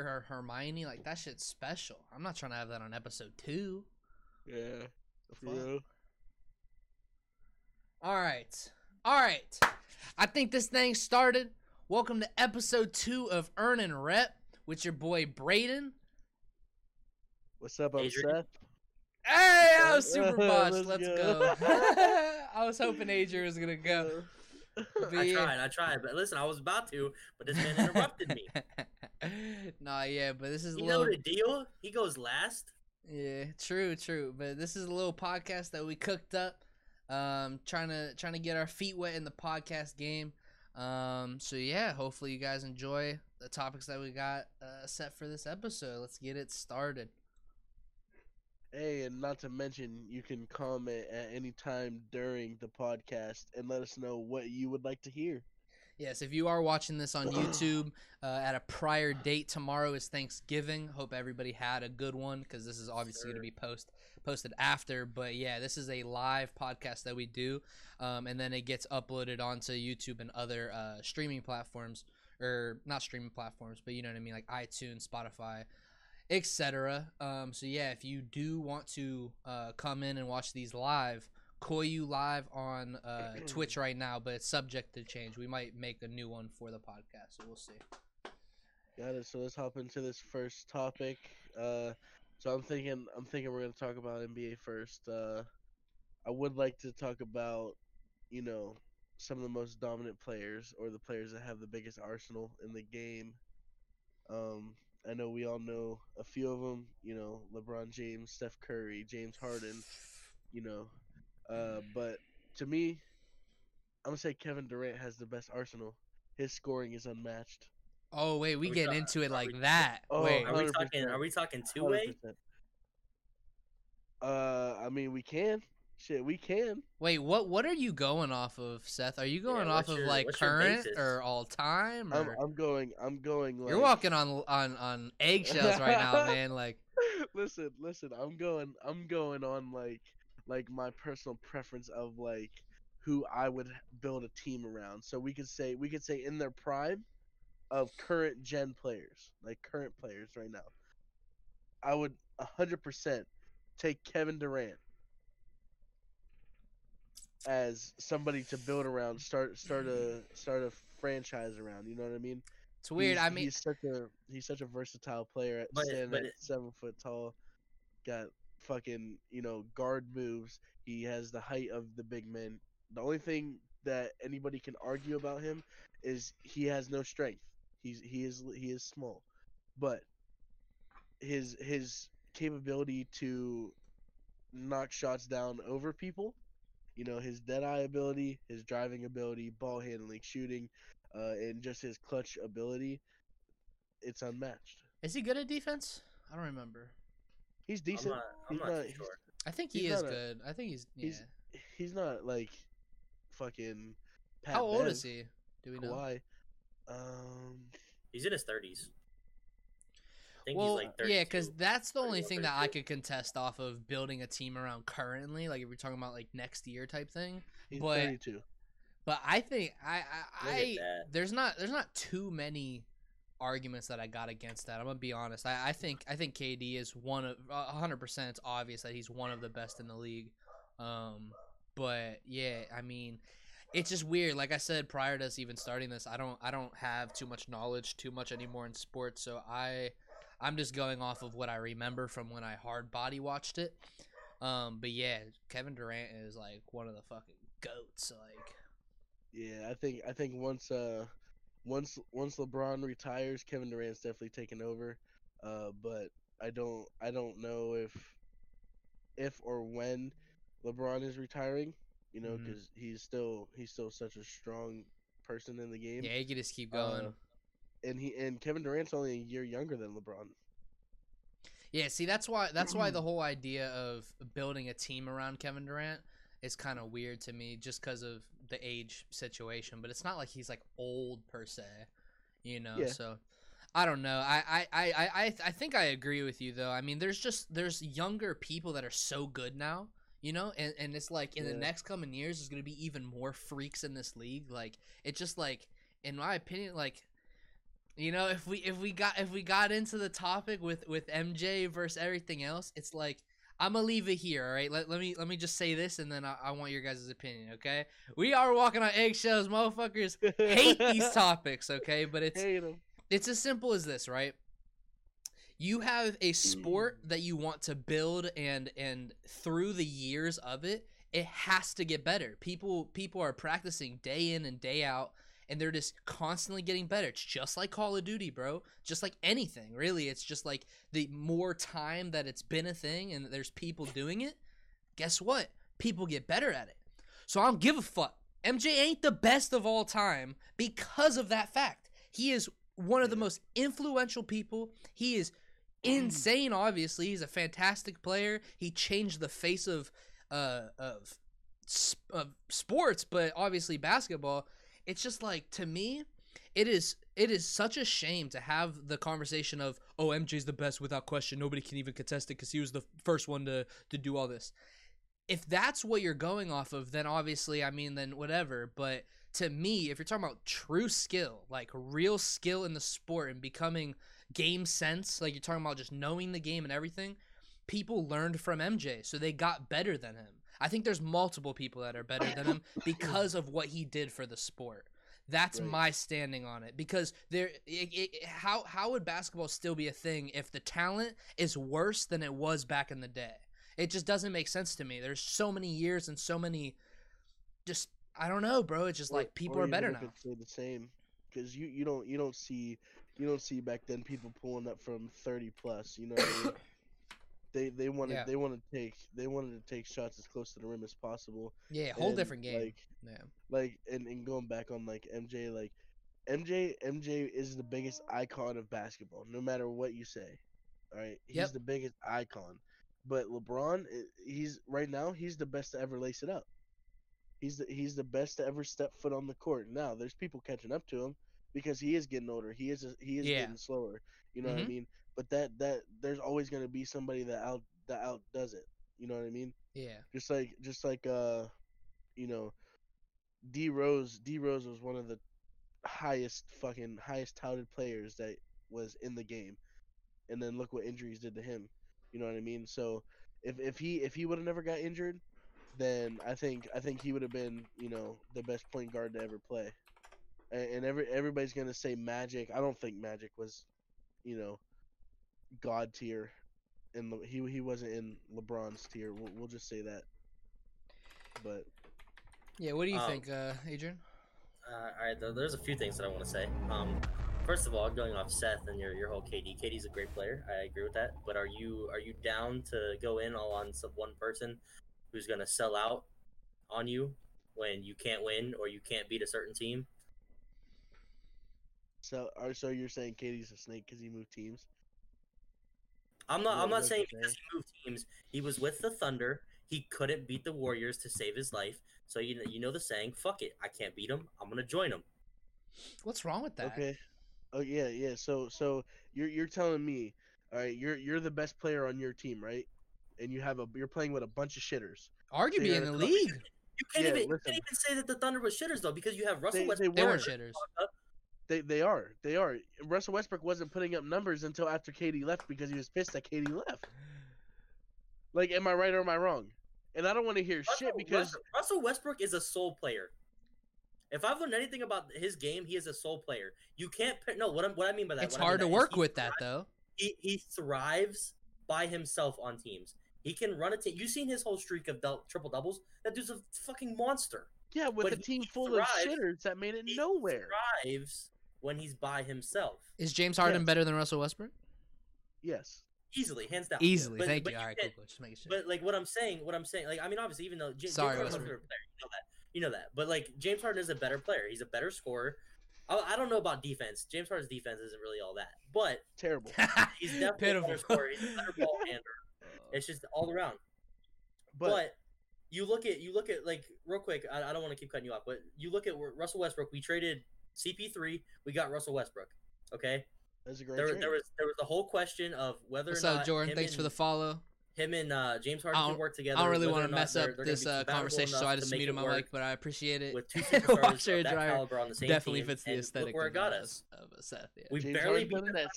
or Hermione, like that shit's special. I'm not trying to have that on episode two. Yeah. The For fuck? real. All right. All right. I think this thing started. Welcome to episode two of Earn and Rep with your boy Braden. What's up, I'm Adrian? Seth. Hey, I was super botched. Let's Let's go. go. I was hoping Adrian was gonna go. I tried, I tried, but listen, I was about to, but this man interrupted me. nah, yeah, but this is a little know the deal? He goes last. Yeah, true, true. But this is a little podcast that we cooked up. Um, trying to trying to get our feet wet in the podcast game. Um, so yeah, hopefully you guys enjoy the topics that we got uh, set for this episode. Let's get it started. Hey, and not to mention, you can comment at any time during the podcast and let us know what you would like to hear. Yes, if you are watching this on YouTube uh, at a prior date, tomorrow is Thanksgiving. Hope everybody had a good one because this is obviously going to be post posted after. But yeah, this is a live podcast that we do, um, and then it gets uploaded onto YouTube and other uh, streaming platforms, or not streaming platforms, but you know what I mean, like iTunes, Spotify, etc. Um, so yeah, if you do want to uh, come in and watch these live, Koyu live on uh, Twitch right now, but it's subject to change. We might make a new one for the podcast, so we'll see. Got it. So let's hop into this first topic. Uh, so I'm thinking, I'm thinking we're gonna talk about NBA first. Uh, I would like to talk about, you know, some of the most dominant players or the players that have the biggest arsenal in the game. Um, I know we all know a few of them. You know, LeBron James, Steph Curry, James Harden. You know, uh, but to me, I'm gonna say Kevin Durant has the best arsenal. His scoring is unmatched. Oh wait, we Are we getting into it like we- that. Oh, wait, Are we talking? Are we talking two way? Uh, I mean, we can. Shit, we can. wait, what? What are you going off of, Seth? Are you going off what's of your- like current or all time? I'm, I'm going. I'm going. Like, You're walking on on on eggshells right now, man. Like, listen, listen. I'm going. I'm going on like, like my personal preference of like who I would build a team around. So we could say we could say in their prime of current gen players, like current players right now. I would hundred percent take Kevin Durant as somebody to build around, start start a start a franchise around. You know what I mean? it's weird. He's- I mean, he's such a he's such a versatile player at But- standing but at seven foot tall. Got fucking you know guard moves. He has the height of the big men. The only thing that anybody can argue about him is he has no strength. He's he is he is small, but his his capability to knock shots down over people, you know, his dead eye ability, his driving ability, ball handling, shooting, uh, and just his clutch ability, it's unmatched. is he good at defense? I don't remember. He's I'm decent. not, I'm He's not not- too he's- sure. I think he He's is good. I think he's yeah. he's- He's not like fucking. Pat How old Bev, is he? Do we know? Kawhi. Um, He's in his thirties. I think Well, he's like 32. yeah, because that's the only 31, thing that I could contest off of building a team around currently. Like if you're talking about like next year type thing. he's But- 32. But I think I I, I there's not there's not too many arguments that I got against that. I'm gonna be honest. I, I think I think KD is one of hundred percent. It's obvious that he's one of the best in the league. Um, but yeah, I mean, it's just weird. Like I said prior to us even starting this, I don't I don't have too much knowledge too much anymore in sports. So I I'm just going off of what I remember from when I hard body watched it. Um, but yeah, Kevin Durant is like one of the fucking goats. Like. Yeah, I think I think once uh once once LeBron retires, Kevin Durant's definitely taking over. Uh, but I don't I don't know if if or when LeBron is retiring. You know, because he's still he's still such a strong person in the game. Yeah, you can just keep going. Uh, and he and Kevin Durant's only a year younger than LeBron. yeah, see, that's why that's why the whole idea of building a team around Kevin Durant is kind of weird to me, just because of the age situation. But it's not like he's like old per se, you know. Yeah. So I don't know. I I, I, I I think I agree with you though. I mean, there's just there's younger people that are so good now. You know, and, and it's like in the next coming years, there's gonna be even more freaks in this league. Like, it's just like, in my opinion, like, You know, if we if we got if we got into the topic with with MJ versus everything else, it's like I'm gonna leave it here. All right, let, let me let me just say this, and then I, I want your guys' opinion. Okay, we are walking on eggshells, motherfuckers. Hate these topics, okay? But it's it's as simple as this, right? You have a hmm. sport that you want to build and and through the years of it, it has to get better. People people are practicing day in and day out and they're just constantly getting better. It's just like Call of Duty, bro. Just like anything, really. It's just like the more time that it's been a thing and there's people doing it, guess what? People get better at it. So I don't give a fuck. MJ ain't the best of all time because of that fact. He is one of the most influential people. He is insane. Obviously, he's a fantastic player. He changed the face of uh of, s- of sports, but obviously basketball. It's just like to me, it is it is such a shame to have the conversation of oh MJ's the best without question. Nobody can even contest it because he was the first one to to do all this. If that's what you're going off of, then obviously, I mean, then whatever. But to me, if you're talking about true skill, like real skill in the sport and becoming game sense, like you're talking about just knowing the game and everything, people learned from MJ, so they got better than him. I think there's multiple people that are better than him because of what he did for the sport. That's Right. my standing on it because there. It, it, how how would basketball still be a thing if the talent is worse than it was back in the day? It just doesn't make sense to me. There's so many years and so many, just I don't know, bro. It's just Or- like people are better now. stayed the same, because you you don't you don't see you don't see back then people pulling up from thirty plus. You know what I mean? They they wanted Yeah. they wanted to take they wanted to take shots as close to the rim as possible. Yeah, whole and, different game. Like yeah. like and, and going back on like MJ like MJ MJ is the biggest icon of basketball no matter what you say. All right, he's Yep. the biggest icon. But LeBron he's right now he's the best to ever lace it up. He's the he's the best to ever step foot on the court. Now there's people catching up to him because he is getting older. He is he is Yeah. getting slower. You know what I Mhm. mean? But that that there's always going to be somebody that out that outdoes it. You know what I mean? Yeah. just like just like uh you know D Rose D Rose was one of the highest fucking highest touted players that was in the game and then look what injuries did to him you know what I mean so if if he if he would have never got injured then I think I think he would have been you know the best point guard to ever play and, and every everybody's gonna say Magic I don't think Magic was you know god tier and Le- he he wasn't in LeBron's tier. We'll, we'll just say that. But Yeah. What do you Um, think, uh, Adrian? Uh, all right, there- there's a few things that I want to say. Um, first of all, going off Seth and your, your whole KD. KD's a great player. I agree with that. But are you are you down to go in all on some one person who's gonna sell out on you when you can't win or you can't beat a certain team? so are so you're saying KD's a snake because he moved teams? I'm not. I'm not saying you because he moved teams. He was with the Thunder. He couldn't beat the Warriors to save his life. So you know, you know the saying, "Fuck it, I can't beat him. I'm gonna join him." What's wrong with that? Okay. Oh yeah, yeah. So so you're you're telling me, all right, you're you're the best player on your team, right? And you have a you're playing with a bunch of shitters. Arguably you're in the gonna league, You can't Yeah, even. You can't even say that the Thunder was shitters though, because you have Russell They- Westbrook. they were. weren't shitters. They they are they are. Russell Westbrook wasn't putting up numbers until after KD left because he was pissed that KD left. Like, am I right or am I wrong? And I don't want to hear shit because Russell, Russell Westbrook is a soul player. If I've learned anything about his game, he is a soul player. You can't pick, no. What, I'm, what I mean by that, It's what I mean hard to by that is work he with that though. He he thrives by himself on teams. He can run a team. You've seen his whole streak of dou- triple doubles. That dude's a fucking monster. Yeah, with but a team full thrives- of shitters that made it He nowhere. Thrives when he's by himself. Is James Harden Yes. better than Russell Westbrook? Yes. Easily, hands down. Easily. But- Thank but you. All right, can't- cool, cool. Just making sure. But like what I'm saying, what I'm saying, like I mean, obviously, even though J- Sorry, James Harden's my Westbrook. player, you know that, you know that. But like James Harden is a better player. He's a better scorer. I, I don't know about defense. James Harden's defense isn't really all that, but Terrible. he's definitely a better scorer. He's a better ball handler. It's just all around. But, But, you look at you look at like real quick. I, I don't want to keep cutting you off, but you look at Russell Westbrook. We traded CP3. We got Russell Westbrook. Okay. that's a great There, trade. there was there was the whole question of whether What's or not up, Jordan? him Thanks for the and- follow. him and uh, James Harden I can don't- work together. I don't really want to not mess they're- up they're this uh, conversation, so I just make muted my mic. But I appreciate it. with two superstars Washer of that dryer caliber on the same definitely team, fits the aesthetic where it of, got us. Of uh, Seth. Yeah. We James barely Harden beat the the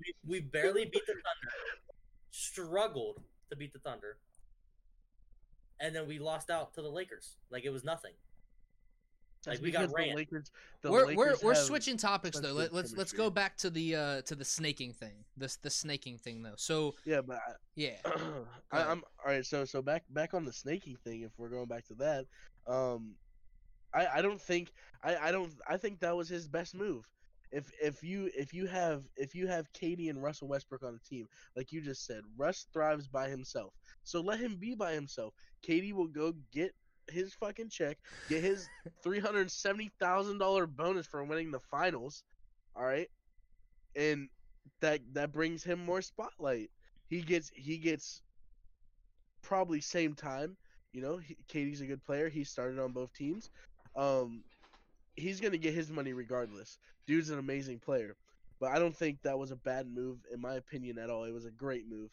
we, we barely beat the Thunder. Struggled to beat the Thunder. And then we lost out to the Lakers. Like it was nothing. That's Like, we got because ran. The Lakers, the we're we're, we're switching topics though. good Let, let's let's go back to the uh to the snaking thing. This the snaking thing though. So Yeah, but I, yeah, I, I'm all right. So so back back on the snaking thing. If we're going back to that, um, I I don't think I I don't I think that was his best move. If if you if you have if you have KD and Russell Westbrook on a team, like you just said, Russ thrives by himself. So let him be by himself. KD will go get his fucking check, get his three hundred seventy thousand dollar bonus for winning the finals. All right, and that that brings him more spotlight. He gets he gets probably same time. You know, he, KD's a good player. He started on both teams. Um, he's gonna get his money regardless. Dude's an amazing player, but I don't think that was a bad move in my opinion at all. It was a great move.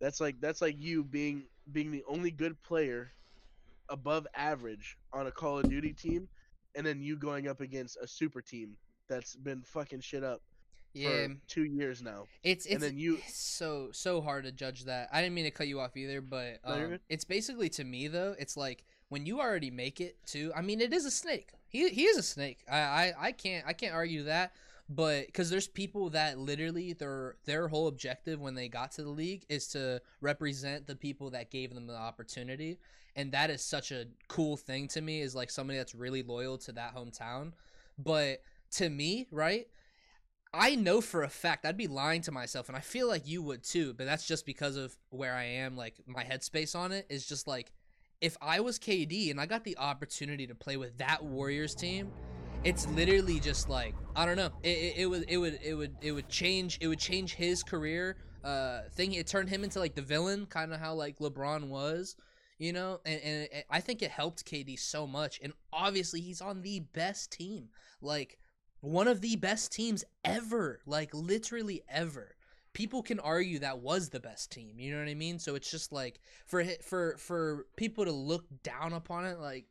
That's like that's like you being being the only good player above average on a Call of Duty team, and then you going up against a super team that's been fucking shit up yeah. for two years now. It's and it's then you- it's so so hard to judge that. I didn't mean to cut you off either, but um, it's basically to me though. It's like when you already make it to. I mean, it is a snake. He he is a snake. I I, I can't I can't argue that. But because there's people that literally their their whole objective when they got to the league is to represent the people that gave them the opportunity, and that is such a cool thing to me. Is like somebody that's really loyal to that hometown. But to me, right? I know for a fact I'd be lying to myself, and I feel like you would too. But that's just because of where I am. Like my headspace on it is just like, if I was KD and I got the opportunity to play with that Warriors team, it's literally just like I don't know. It, it, it would it would it would it would change it would change his career uh thing. It turned him into like the villain, kind of how like LeBron was. You know, and, and it, I think it helped KD so much. And obviously, he's on the best team. Like, one of the best teams ever like literally ever people can argue that was the best team you know what i mean so it's just like for for for people to look down upon it like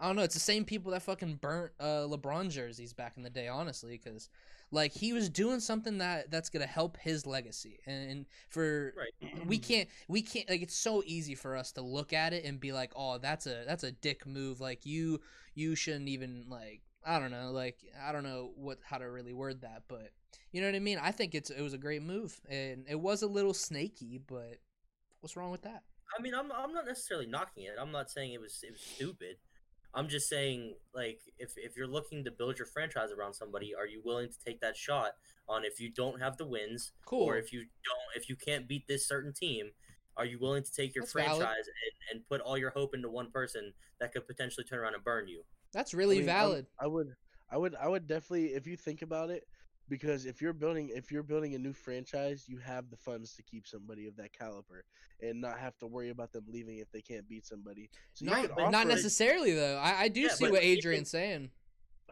i don't know it's the same people that fucking burnt uh lebron jerseys back in the day honestly because like he was doing something that that's gonna help his legacy and for Right. we can't we can't like it's so easy for us to look at it and be like oh that's a that's a dick move like you you shouldn't even like i don't know like i don't know what how to really word that but you know what i mean i think it's it was a great move and it was a little snaky but what's wrong with that I mean, I'm I'm not necessarily knocking it. I'm not saying it was it was stupid. I'm just saying like if if you're looking to build your franchise around somebody, are you willing to take that shot on if you don't have the wins cool or if you don't if you can't beat this certain team, are you willing to take your That's franchise and, and put all your hope into one person that could potentially turn around and burn you? That's really I'm- valid I would, I would, I would definitely, if you think about it, because if you're building, if you're building a new franchise, you have the funds to keep somebody of that caliber and not have to worry about them leaving if they can't beat somebody. So you no, not offer- necessarily though i, I do Yeah, see but what even- adrian's saying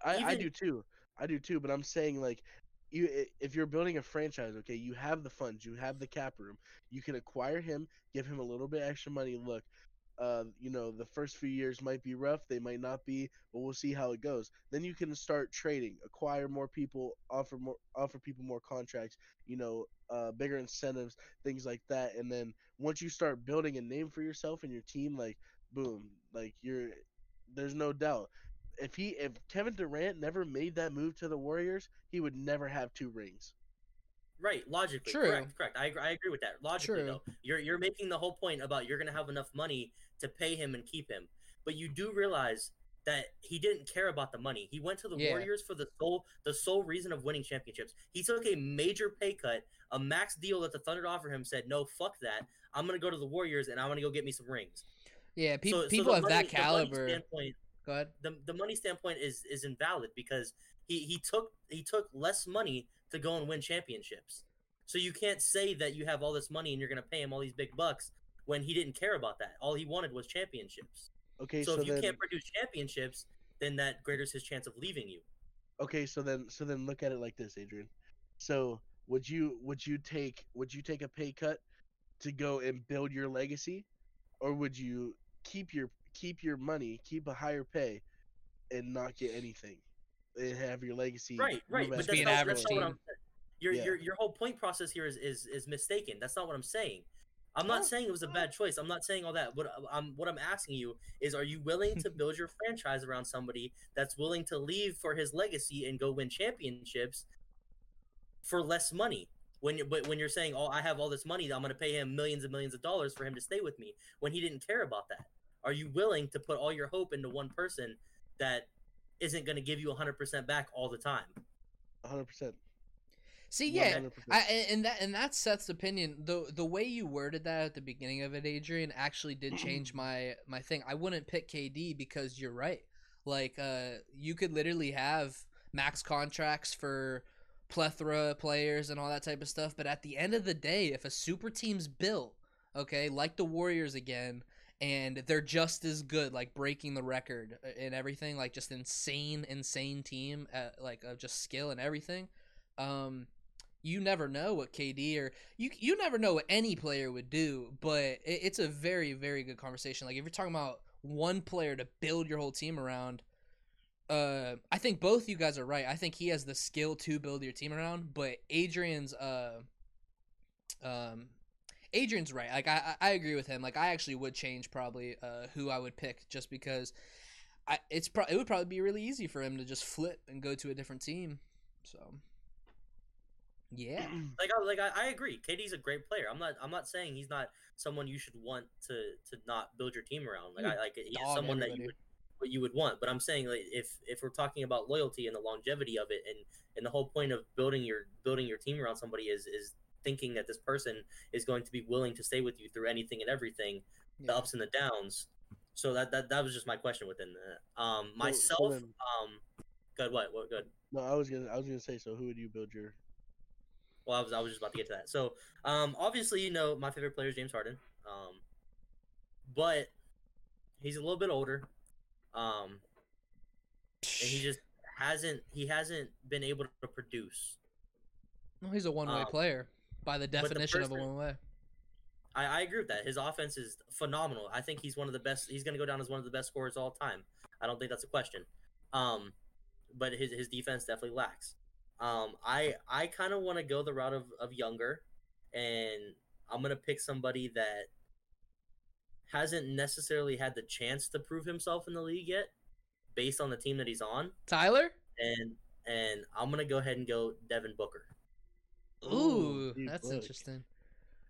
I, I do too. I do too. But I'm saying like, you if you're building a franchise, okay, you have the funds, you have the cap room, you can acquire him, give him a little bit extra money. Look, uh, you know, the first few years might be rough, they might not be, but we'll see how it goes. Then you can start trading, acquire more people, offer more, offer people more contracts, you know, uh, bigger incentives, things like that. And then once you start building a name for yourself and your team, like, boom, like you're, there's no doubt if he if Kevin Durant never made that move to the Warriors, he would never have two rings. Right, logically, True. correct, correct. I, agree- I agree with that. Logically, True. though, you're you're making the whole point about you're gonna have enough money to pay him and keep him, but you do realize that he didn't care about the money. He went to the Yeah. Warriors for the sole the sole reason of winning championships. He took a major pay cut, a max deal that the Thunder offered him. Said no, fuck that. I'm gonna go to the Warriors and I'm gonna go get me some rings. yeah pe- So- so people the of money- that caliber go ahead the, the money standpoint is is invalid because he he took he took less money to go and win championships. So you can't say that you have all this money and you're going to pay him all these big bucks when he didn't care about that. All he wanted was championships. Okay, so, so, if you then can't produce championships, then that greaters his chance of leaving you. okay, so then so then look at it like this, Adrian. So would you would you take would you take a pay cut to go and build your legacy, or would you keep your keep your money, keep a higher pay, and not get anything, and have your legacy? Right, right. But that's not, that's not what. I'm. Your, Yeah. your your whole point process here is, is is mistaken. That's not what I'm saying. I'm not saying it was a bad choice. I'm not saying all that. What I'm what I'm asking you is, are you willing to build your franchise around somebody that's willing to leave for his legacy and go win championships for less money? When but when you're saying, oh, I have all this money, I'm going to pay him millions and millions of dollars for him to stay with me, when he didn't care about that. Are you willing to put all your hope into one person that isn't going to give you 100% back all the time? hundred percent. See, yeah, I, and- that and that's Seth's opinion. the The way you worded that at the beginning of it, Adrian, actually did change my my thing. I wouldn't pick KD because you're right. Like, uh, you could literally have max contracts for plethora players and all that type of stuff. But at the end of the day, if a super team's built, okay, like the Warriors again, and they're just as good, like breaking the record uh, and everything, like just insane, insane team, at, like of just skill and everything. Um, you never know what KD or you you never know what any player would do, but it, it's a very very good conversation. Like if you're talking about one player to build your whole team around, uh, I think both you guys are right. I think he has the skill to build your team around, but Adrian's uh, um, Adrian's right. Like I I agree with him. Like I actually would change probably uh who I would pick just because. I, it's pro- it would probably be really easy for him to just flip and go to a different team. So, yeah. like I like I, I agree. KD's a great player. I'm not I'm not saying he's not someone you should want to to not build your team around. Like I like he's someone that you would what you would want. But I'm saying like if if we're talking about loyalty and the longevity of it and and the whole point of building your building your team around somebody is is thinking that this person is going to be willing to stay with you through anything and everything, the ups and the downs. So that that, that was just my question within that. Um so myself then- um good what what good. No, I was gonna I was gonna say. So who would you build your? Well, I was I was just about to get to that. So, um, obviously, you know, my favorite player is James Harden. Um, but he's a little bit older. Um, and he just hasn't he hasn't been able to produce. No, he's a one way Um, player by the the definition of a one way. I, I agree with that. His offense is phenomenal. I think he's one of the best. He's going to go down as one of the best scorers of all time. I don't think that's a question. Um, but his his defense definitely lacks. Um, I I kind of want to go the route of, of younger, and I'm gonna pick somebody that hasn't necessarily had the chance to prove himself in the league yet, based on the team that he's on, Tyler? and and I'm gonna go ahead and go Devin Booker. Ooh, D that's Book. interesting.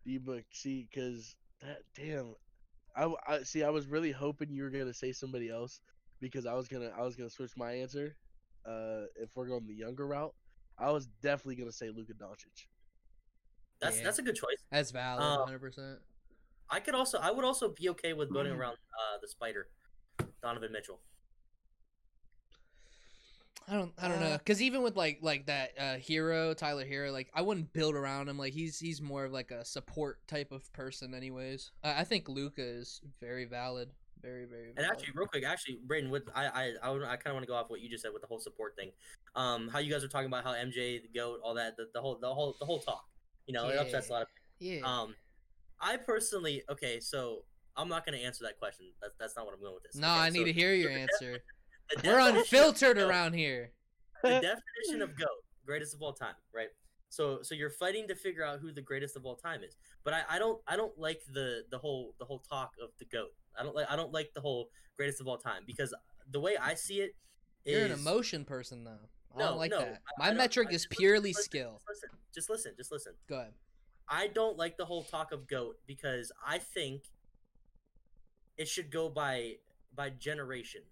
D book. See, because that damn, I, I see. I was really hoping you were gonna say somebody else because I was gonna I was gonna switch my answer. Uh, if we're going the younger route, I was definitely gonna say Luka Doncic. That's Yeah. that's a good choice. That's valid, Uh, 100%. I could also I would also be okay with building around uh, the spider, Donovan Mitchell. I don't, I don't know, Uh, because even with like like that uh, Herro Tyler Herro, like I wouldn't build around him. Like he's he's more of like a support type of person, anyways. I I think Luka is very valid, very very. And Valid. actually, real quick, actually, Brayden, with I I I, I kind of want to go off what you just said with the whole support thing. Um, how you guys were talking about how MJ the goat, all that, the, the whole the whole the whole talk. You know, it upsets a lot of. yeah, Um, I personally, okay, so I'm not gonna answer that question. That's that's not what I'm going with this. no, Okay, I need so to hear your the answer. We're unfiltered around here. the definition of goat, greatest of all time, right? So so you're fighting to figure out who the greatest of all time is. But I, I don't I don't like the the whole the whole talk of the goat. I don't like I don't like the whole greatest of all time because the way I see it is You're an emotion person, though. I No, don't like no, that. My metric is purely listen, skill. Just listen, just listen, just listen. Go ahead. I don't like the whole talk of goat because I think it should go by by generation.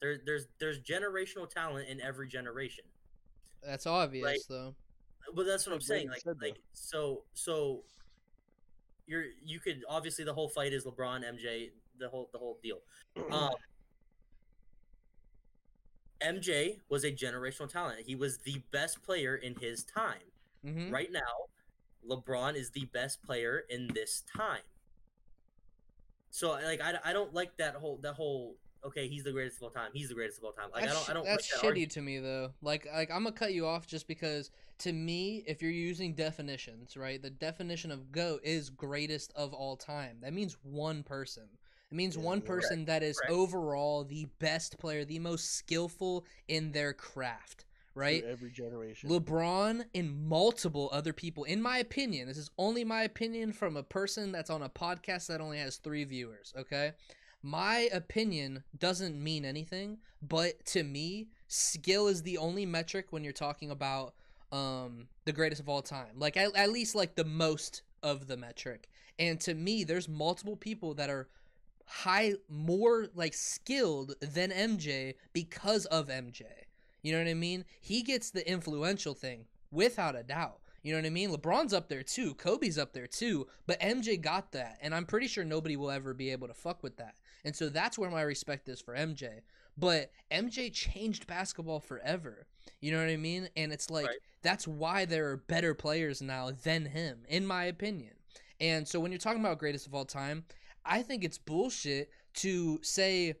There, there's there's generational talent in every generation. That's obvious, Like, though. But that's what I'm saying. Like said, like so so you're you could obviously the whole fight is LeBron, MJ, the whole the whole deal. Um, MJ was a generational talent. He was the best player in his time. hmm Right now, LeBron is the best player in this time. So like I, I don't like that whole that whole okay, he's the greatest of all time. He's the greatest of all time. Like that's I don't, I don't that's like that shitty argument. to me though. Like like I'm gonna cut you off just because to me, if you're using definitions, right, the definition of GOAT is greatest of all time. That means one person. It means one right, person that is right. overall the best player, the most skillful in their craft, through right? every generation. LeBron and multiple other people, in my opinion, this is only my opinion from a person that's on a podcast that only has three viewers, okay? My opinion doesn't mean anything, but to me, skill is the only metric when you're talking about um, the greatest of all time. Like, at, at least, like, the most of the metric. And to me, there's multiple people that are high, more, like, skilled than MJ because of MJ. You know what I mean? He gets the influential thing without a doubt. You know what I mean? LeBron's up there too. Kobe's up there too. But MJ got that. And I'm pretty sure nobody will ever be able to fuck with that. And so that's where my respect is for MJ. But MJ changed basketball forever. You know what I mean? And it's like Right. that's why there are better players now than him, in my opinion. And so when you're talking about greatest of all time, I think it's bullshit to say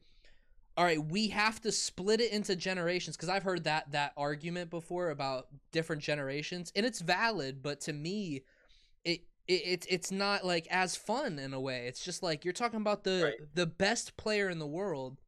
all right, we have to split it into generations because I've heard that that argument before about different generations, and it's valid. But to me, it, it it's it's not like as fun in a way. It's just like you're talking about the Right. the best player in the world,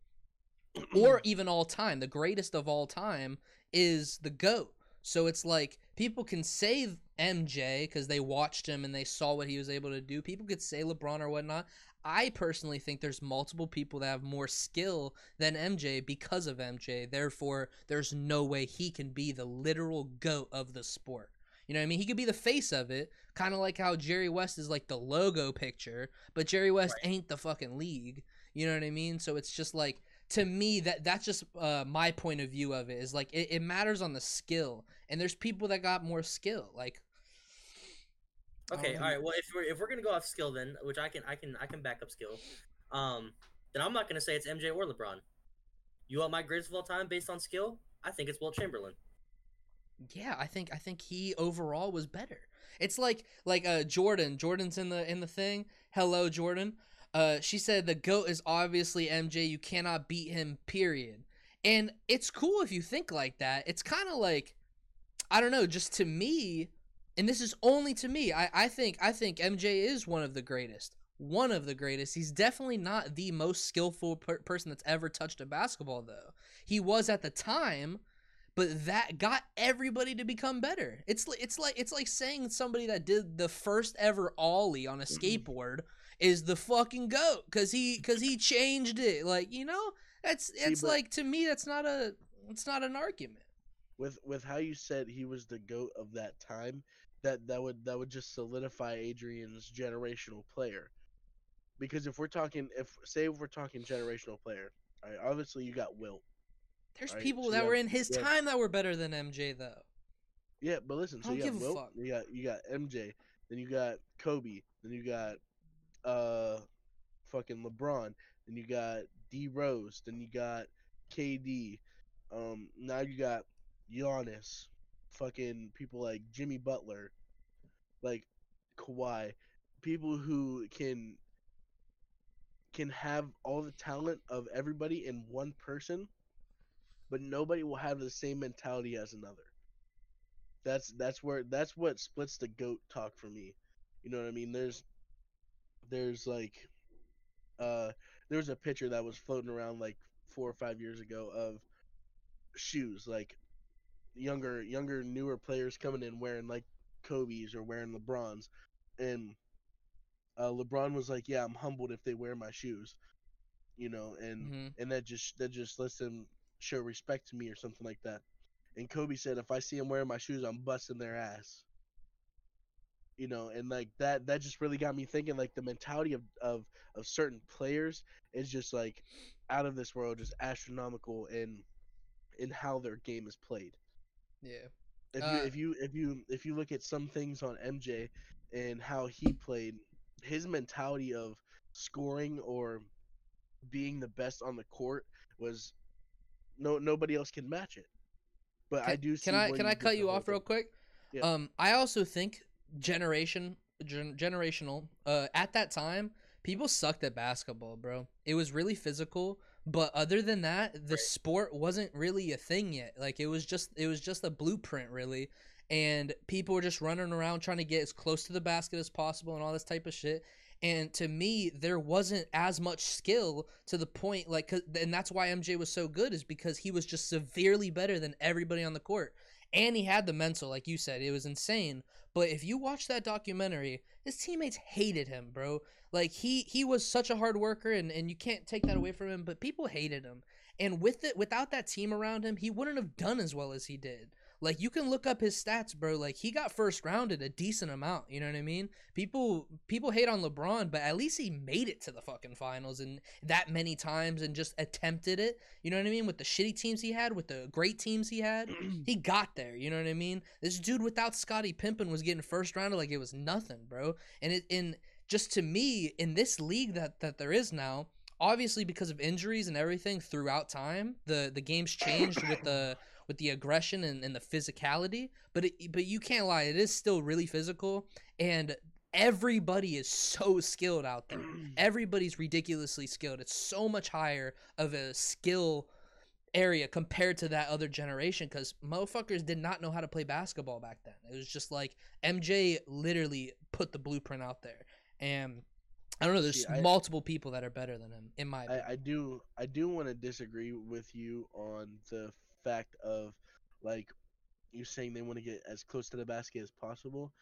or even all time, the greatest of all time is the goat. So it's like people can say MJ because they watched him and they saw what he was able to do. People could say LeBron or whatnot. I personally think there's multiple people that have more skill than MJ because of MJ. Therefore, there's no way he can be the literal goat of the sport. You know what I mean? He could be the face of it, kind of like how Jerry West is like the logo picture, but Jerry West ain't the fucking league. You know what I mean? So it's just like to me that that's just uh, my point of view of it is like it, it matters on the skill, and there's people that got more skill. Like Okay, Um, all right. Well, if we're if we're gonna go off skill, then which I can I can I can back up skill, um, then I'm not gonna say it's MJ or LeBron. You want my greatest of all time based on skill? I think it's Wilt Chamberlain. yeah i think i think he overall was better it's like like uh jordan jordan's in the in the thing hello jordan uh she said the goat is obviously mj you cannot beat him period and it's cool if you think like that it's kind of like i don't know just to me and this is only to me i i think i think mj is one of the greatest one of the greatest he's definitely not the most skillful per- person that's ever touched a basketball though he was at the time but that got everybody to become better. It's it's like it's like saying somebody that did the first ever ollie on a mm-hmm. skateboard is the fucking goat because he because he changed it. Like you know, that's it's but- like to me that's not a it's not an argument. with with how you said he was the goat of that time, that that would that would just solidify Adrian's generational player. Because if we're talking, if say if we're talking generational player, all right, obviously you got Wilt. There's Right, people so that you were have- in his have- time that were better than MJ though. Yeah, but listen, so you got Wilt, fuck. you got you got MJ, then you got Kobe, then you got uh fucking LeBron, then you got D Rose, then you got KD, um now you got Giannis, fucking people like Jimmy Butler, like Kawhi, people who can can have all the talent of everybody in one person, but nobody will have the same mentality as another. That's that's where that's what splits the goat talk for me. You know what I mean? There's there's like uh there was a picture that was floating around like four or five years ago of shoes like younger younger newer players coming in wearing like Kobe's or wearing LeBron's and uh, LeBron was like, "Yeah, I'm humbled if they wear my shoes," you know, and hmm and that just that just lets them show respect to me or something like that. And Kobe said, if I see them wearing my shoes, I'm busting their ass. You know, and like that that just really got me thinking. Like the mentality of of of certain players is just like out of this world, just astronomical in in how their game is played. Yeah. If Uh, you if you if you if you look at some things on MJ and how he played, his mentality of scoring or being the best on the court was no nobody else can match it. But I do see Can I can I cut you off real quick? Yeah. Um, I also think generation gen- generational. Uh, at that time, people sucked at basketball, bro. It was really physical, But other than that, the sport wasn't really a thing yet. Like it was just it was just a blueprint really. And people were just running around trying to get as close to the basket as possible and all this type of shit. And to me, there wasn't as much skill to the point, like, 'cause- and that's why MJ was so good, is because he was just severely better than everybody on the court. And he had the mental, like you said, it was insane. But if you watch that documentary, his teammates hated him, bro. Like he he was such a hard worker, and and you can't take that away from him. But people hated him, and with it, without that team around him, he wouldn't have done as well as he did. Like you can look up his stats, bro. Like he got first rounded a decent amount. You know what I mean? People people hate on LeBron, but at least he made it to the fucking finals and that many times and just attempted it. You know what I mean? With the shitty teams he had, with the great teams he had, he got there. You know what I mean? This dude without Scottie Pippen was getting first rounded like it was nothing, bro. And it in just to me in this league that that there is now, obviously because of injuries and everything throughout time, the the game's changed with the with the aggression and, and the physicality. But it, but you can't lie, it is still really physical, and everybody is so skilled out there. Everybody's ridiculously skilled. It's so much higher of a skill area compared to that other generation because motherfuckers did not know how to play basketball back then. It was just like MJ literally put the blueprint out there, and I don't know. There's See, I- multiple people that are better than him, in my opinion. I, I do I do want to disagree with you on the fact of like you saying they want to get as close to the basket as possible.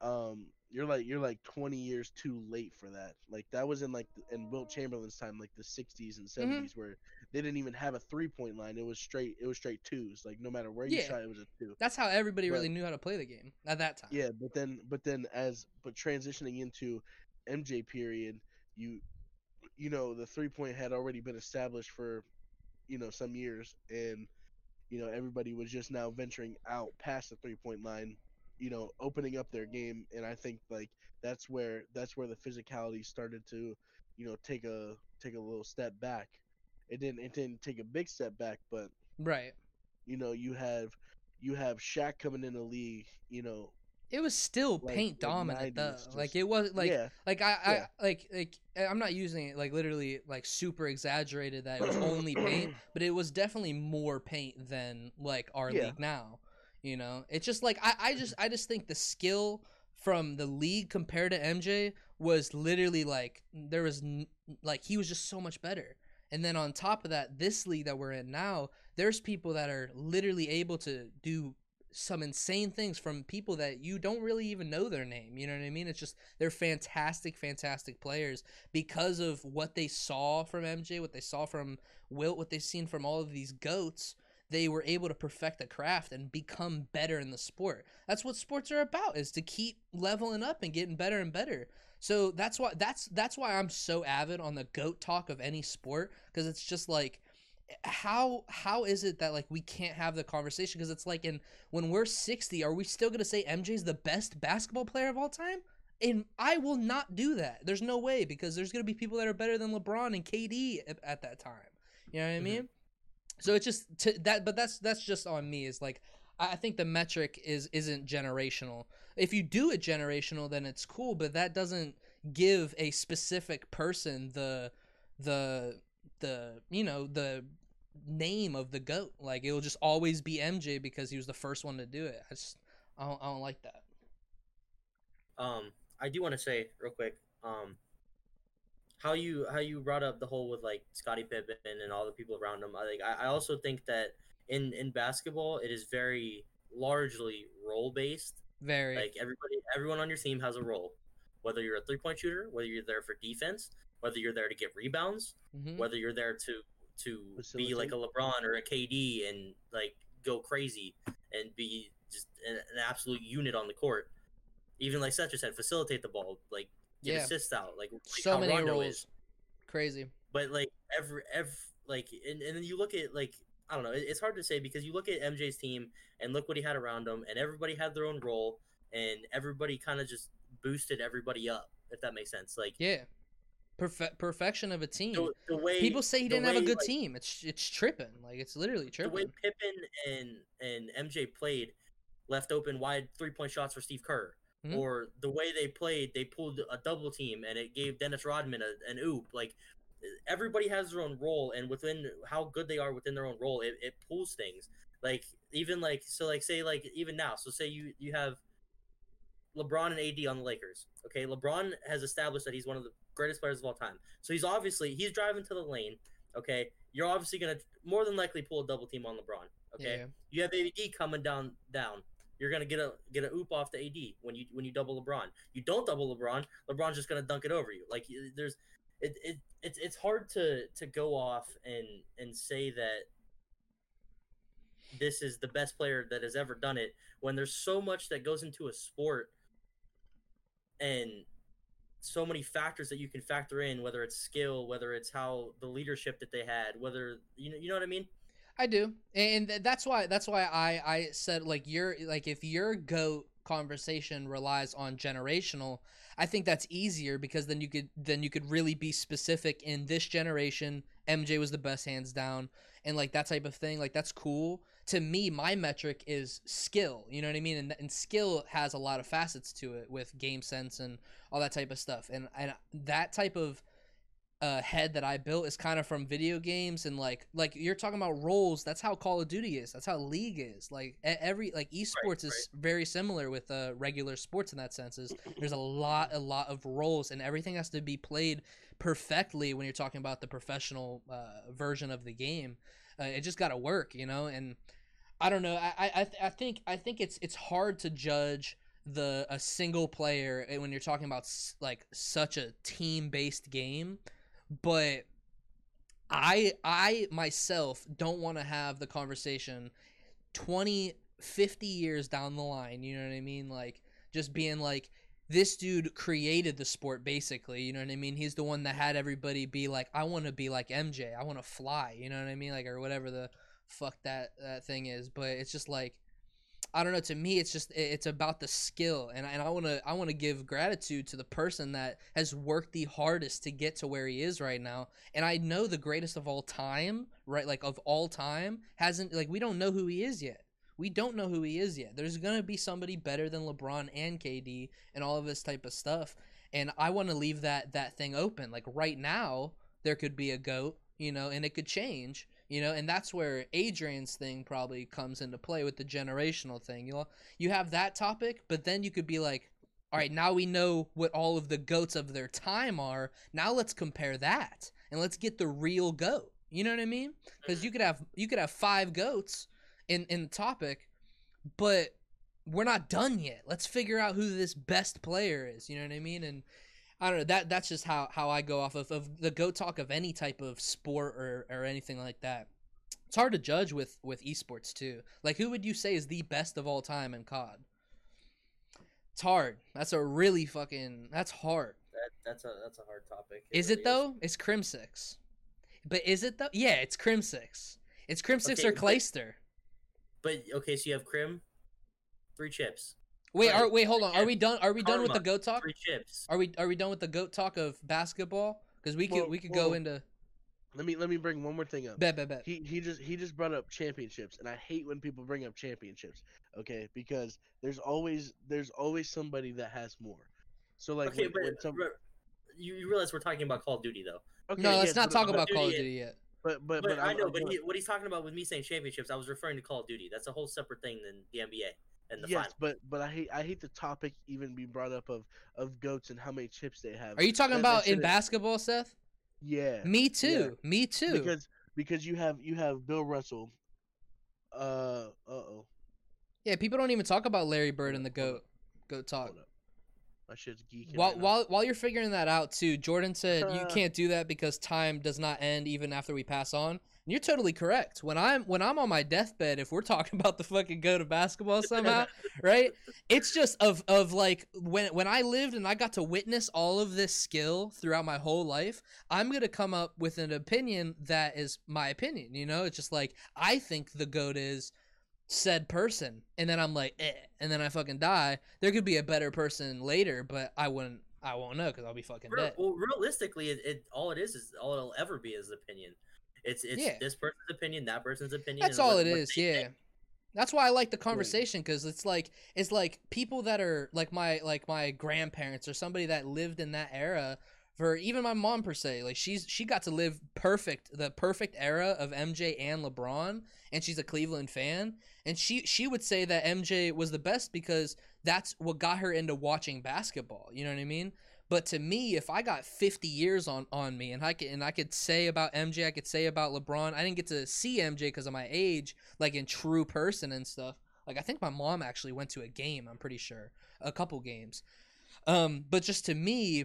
Um, you're like you're like 20 years too late for that. Like that was in like the- in Wilt Chamberlain's time, like the 60s and 70s, where they didn't even have a three point line. It was straight it was straight twos. Like no matter where you Yeah. shot, it was a two. That's how everybody really knew how to play the game at that time. Yeah, but then but then as but transitioning into MJ period, you you know the three point had already been established for you know some years, and you know everybody was just now venturing out past the three point line, you know opening up their game, and I think like that's where that's where the physicality started to you know take a take a little step back. It didn't it didn't take a big step back, but Right. you know you have you have Shaq coming in the league, you know It was still Like- paint dominant though. 90s Like it was like yeah. like I, Yeah. I like like I'm not using it like literally like super exaggerated that it was only paint, but it was definitely more paint than like our Yeah. league now. You know, it's just like I, I just I just think the skill from the league compared to MJ was literally like there was n- like he was just so much better. And then on top of that, this league that we're in now, there's people that are literally able to do some insane things from people that you don't really even know their name. You know what I mean? It's just they're fantastic, fantastic players because of what they saw from MJ, what they saw from Wilt, what they've seen from all of these goats. They were able to perfect the craft and become better in the sport. That's what sports are about: is to keep leveling up and getting better and better. So that's why that's that's why I'm so avid on the goat talk of any sport because it's just like how how is it that like we can't have the conversation because it's like in when we're 60 are we still going to say MJ's the best basketball player of all time? And I will not do that. There's no way because there's going to be people that are better than LeBron and KD at, at that time. You know what I Mhm. mean? So it's just to, that but that's that's just on me is like I I think the metric is isn't generational. If you do it generational then it's cool, but that doesn't give a specific person the the the you know the name of the goat. Like it'll just always be MJ because he was the first one to do it. I just I don't, I don't like that. Um, I do want to say real quick, um, how you how you brought up the whole with like Scottie Pippen and all the people around him. I like I, I also think that in in basketball it is very largely role based. Very Like everybody, everyone on your team has a role. Whether you're a three point shooter, whether you're there for defense, whether you're there to get rebounds, mhm. whether you're there to to be like a LeBron or a KD and like go crazy and be just an, an absolute unit on the court. Even like Seth just said, facilitate the ball, like get Yeah. assists out, like, like so many Rondo roles. is. Crazy. But like every every like and, and then you look at like I don't know, it, it's hard to say because you look at MJ's team and look what he had around him, and everybody had their own role, and everybody kind of just boosted everybody up, if that makes sense. Like Yeah. Perfe- perfection of a team. the, the way People say he didn't have a good like, team. It's it's tripping. Like it's literally tripping. the way. Pippen and and MJ played, left open wide three point shots for Steve Kerr, Mhm. or the way they played, they pulled a double team and it gave Dennis Rodman a, an oop. Like everybody has their own role, and within how good they are within their own role, it, it pulls things. Like even like so, like say like even now. So say you you have LeBron and AD on the Lakers. Okay, LeBron has established that he's one of the greatest players of all time. So he's obviously he's driving to the lane. Okay, you're obviously gonna more than likely pull a double team on LeBron. Okay, Yeah. you have AD coming down down. You're gonna get a get a oop off the AD when you when you double LeBron. You don't double LeBron, LeBron's just gonna dunk it over you. Like there's it, it it's it's hard to to go off and and say that this is the best player that has ever done it when there's so much that goes into a sport and so many factors that you can factor in whether it's skill whether it's how the leadership that they had whether you know you know what i mean I do, and that's why that's why I I said like your like if your goat conversation relies on generational, I think that's easier because then you could then you could really be specific in this generation. MJ was the best hands down, and like that type of thing. Like that's cool. To me, my metric is skill. You know what I mean? And, and skill has a lot of facets to it with game sense and all that type of stuff. And and that type of uh, head that I built is kind of from video games and like like you're talking about roles. That's how Call of Duty is. That's how League is. Like every like esports is very similar with uh, regular sports in that sense. Is there's a lot a lot of roles and everything has to be played perfectly when you're talking about the professional uh, version of the game. Uh, it just got to work, you know. And I don't know. I I I, th- I think I think it's it's hard to judge the a single player eh, when you're talking about like such a team based game but i i myself don't want to have the conversation 20 50 years down the line you know what i mean? Like just being like this dude created the sport basically you know what i mean? He's the one that had everybody be like i want to be like mj i want to fly you know what i mean? Like or whatever the fuck that that thing is but it's just like I don't know. To me, it's just it's about the skill, and and I want to I want to give gratitude to the person that has worked the hardest to get to where he is right now. And I know the greatest of all time, right? Like of all time, hasn't like we don't know who he is yet. We don't know who he is yet. There's gonna be somebody better than LeBron and KD and all of this type of stuff. And I want to leave that that thing open. Like right now, there could be a goat, you know, and it could change you know and that's where adrian's thing probably comes into play with the generational thing. You know you have that topic but then you could be like all right now we know what all of the goats of their time are. Now let's compare that and let's get the real goat. You know what i mean? Because you could have you could have five goats in in the topic but we're not done yet. Let's figure out who this best player is. You know what i mean? And I don't know. That that's just how, how I go off of, of the go talk of any type of sport or, or anything like that. It's hard to judge with with esports too. Like, who would you say is the best of all time in COD? It's hard. That's a really fucking. That's hard. that that's a that's a hard topic Is really it though? It's Crim Six. But is it though? Yeah, it's Crim Six. It's Crim Six Okay, or but- Clayster. but okay so you have crim three chips Wait, are wait, hold on. Are we done? Are we done with the goat talk? three chips Are we are we done with the goat talk of basketball? Because we could Well, we could go well- into Let me let me bring one more thing up. bet bet bet. He he just he just brought up championships, and I hate when people bring up championships. Okay, because there's always there's always somebody that has more. So like okay when, but when some, re- you, you realize we're talking about call of duty though okay, no, let's yes, not but- talk but- about Call of Duty- Duty yet. But but but, but i I'm- know I'm but gonna- he, what he's talking about with me saying championships i was referring to call of duty that's a whole separate thing than the nba and the yes, final but but I hate I hate the topic even being brought up of of goats and how many chips they have. Are you talking That- that about in basketball, Seth? Yeah, Me too. Me too. because because you have you have Bill Russell. Uh uh oh. yeah, people don't even talk about Larry Bird in the goat goat talk. Hold up. My shit's geeking. While right while while you're figuring that out too, Jordan said you Uh. can't do that because time does not end even after we pass on. And you're totally correct. When I'm when I'm on my deathbed, if we're talking about the fucking go to basketball somehow, right? It's just of of like when when I lived and I got to witness all of this skill throughout my whole life, I'm gonna come up with an opinion that is my opinion. You know, it's just like I think the goat is said person, and then I'm like, eh, and then I fucking die. There could be a better person later, but I wouldn't. I won't know because I'll be fucking Real- dead. well realistically it, it all it is is all it'll ever be is opinion it's it's Yeah. this person's opinion that person's opinion That's all what- it is. Yeah. think. That's why I like the conversation because it's like it's like people that are like my like my grandparents or somebody that lived in that era for even my mom per se. Like she's she got to live perfect the perfect era of MJ and LeBron, and she's a Cleveland fan, and she she would say that MJ was the best because that's what got her into watching basketball. You know what I mean? But to me, if I got 50 years on, on me and I could and I could say about MJ, I could say about LeBron, I didn't get to see MJ because of my age, like in true person and stuff. Like I think my mom actually went to a game. I'm pretty sure a couple games. Um, but just to me,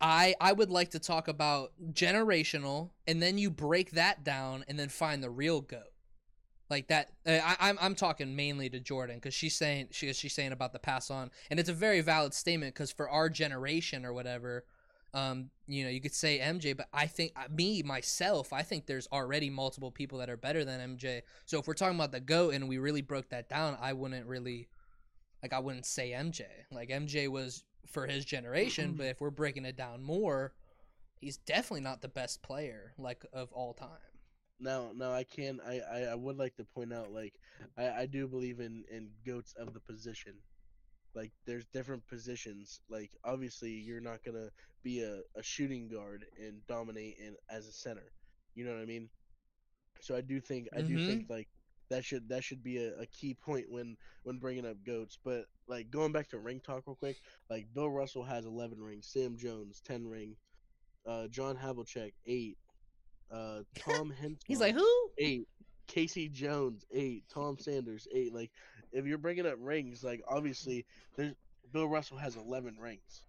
I I would like to talk about generational, and then you break that down, and then find the real goat. Like that, uh, I, I'm I'm talking mainly to Jordan because she's saying she she's saying about the pass on, and it's a very valid statement because for our generation or whatever, um, you know, you could say MJ, but I think uh, me myself, I think there's already multiple people that are better than MJ. So if we're talking about the goat and we really broke that down, I wouldn't really, like, I wouldn't say MJ. Like MJ was for his generation, but if we're breaking it down more, he's definitely not the best player like of all time. No, no, I can I, I, I would like to point out like I, I do believe in in goats of the position. Like there's different positions. Like obviously you're not gonna be a, a shooting guard and dominate in as a center. You know what I mean? So I do think I do Mhm. think like that should that should be a, a key point when when bringing up goats. But like going back to ring talk real quick, like Bill Russell has 11 rings, Sam Jones 10 ring, uh, John Havlicek eight, uh, Tom Heinsohn He's like, who? eight, K.C. Jones eight, Tom Sanders eight. Like if you're bringing up rings, like obviously there's Bill Russell has 11 rings.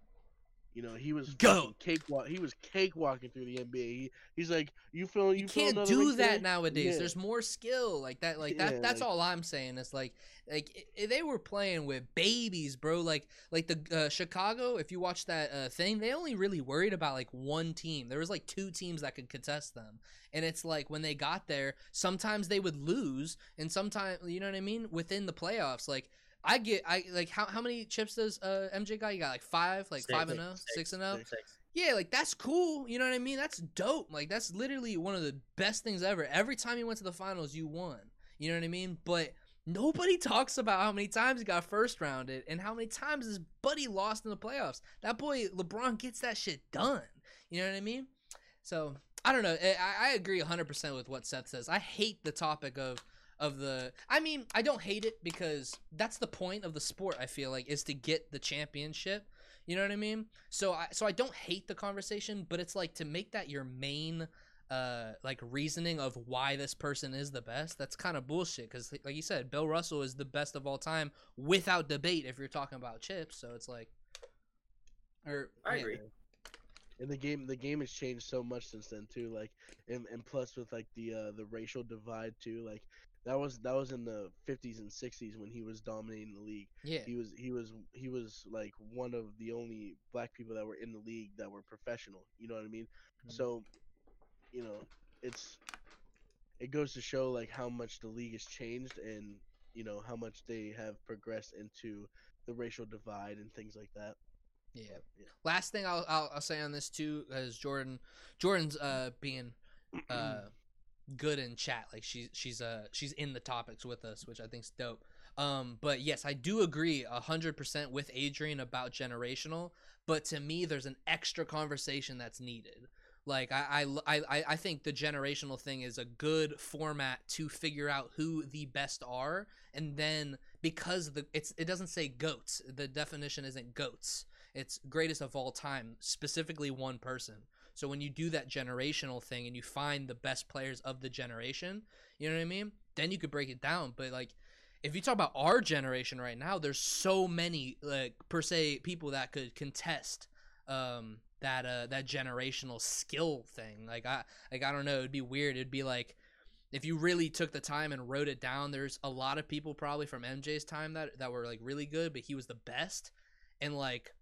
You know, he was go cakewalk. He was cakewalking through the NBA. He, he's like, you feel you, You feel can't do that today?" nowadays. Yeah. There's more skill like that. Like that. Yeah, that's like- all I'm saying. Is like, like they were playing with babies, bro. Like, like the uh, Chicago. If you watch that uh, thing, they only really worried about like one team. There was like two teams that could contest them, and it's like when they got there, sometimes they would lose, and sometimes you know what I mean. Within the playoffs, like. I get I like how how many chips does uh MJ got? You got like five, like Six, five and zero, six, six and six. Yeah, like that's cool. You know what I mean? That's dope. Like that's literally one of the best things ever. Every time you went to the finals, you won. You know what I mean? But nobody talks about how many times he got first rounded and how many times his buddy lost in the playoffs. That boy LeBron gets that shit done. You know what I mean? So I don't know. I, I agree 100% with what Seth says. I hate the topic of of the I mean, I don't hate it because that's the point of the sport, I feel like, is to get the championship. You know what I mean? So I so I don't hate the conversation, but it's like to make that your main uh like reasoning of why this person is the best. That's kind of bullshit cuz like you said, Bill Russell is the best of all time without debate if you're talking about chips. So it's like or I yeah. agree. And the game, the game has changed so much since then too. Like, and, and plus with like the uh, the racial divide too. Like, that was that was in the 50s and 60s when he was dominating the league. Yeah. He was he was he was like one of the only black people that were in the league that were professional. You know what I mean? Mhm. So, you know, it's it goes to show like how much the league has changed and you know how much they have progressed into the racial divide and things like that. Yeah. Yeah. Last thing I'll, I'll I'll say on this too is Jordan Jordan's uh being uh good in chat like she's she's uh she's in the topics with us which I think's dope. Um but yes, I do agree a 100% with Adrian about generational, but to me there's an extra conversation that's needed. Like I, I, I, I think the generational thing is a good format to figure out who the best are, and then because the it's it doesn't say goats. The definition isn't goats it's greatest of all time specifically one person so when you do that generational thing and you find the best players of the generation you know what i mean? Then you could break it down. But like if you talk about our generation right now there's so many like per se people that could contest um that uh that generational skill thing. Like i like i don't know. It'd be weird. It'd be like if you really took the time and wrote it down there's a lot of people probably from mj's time that that were like really good but he was the best. And like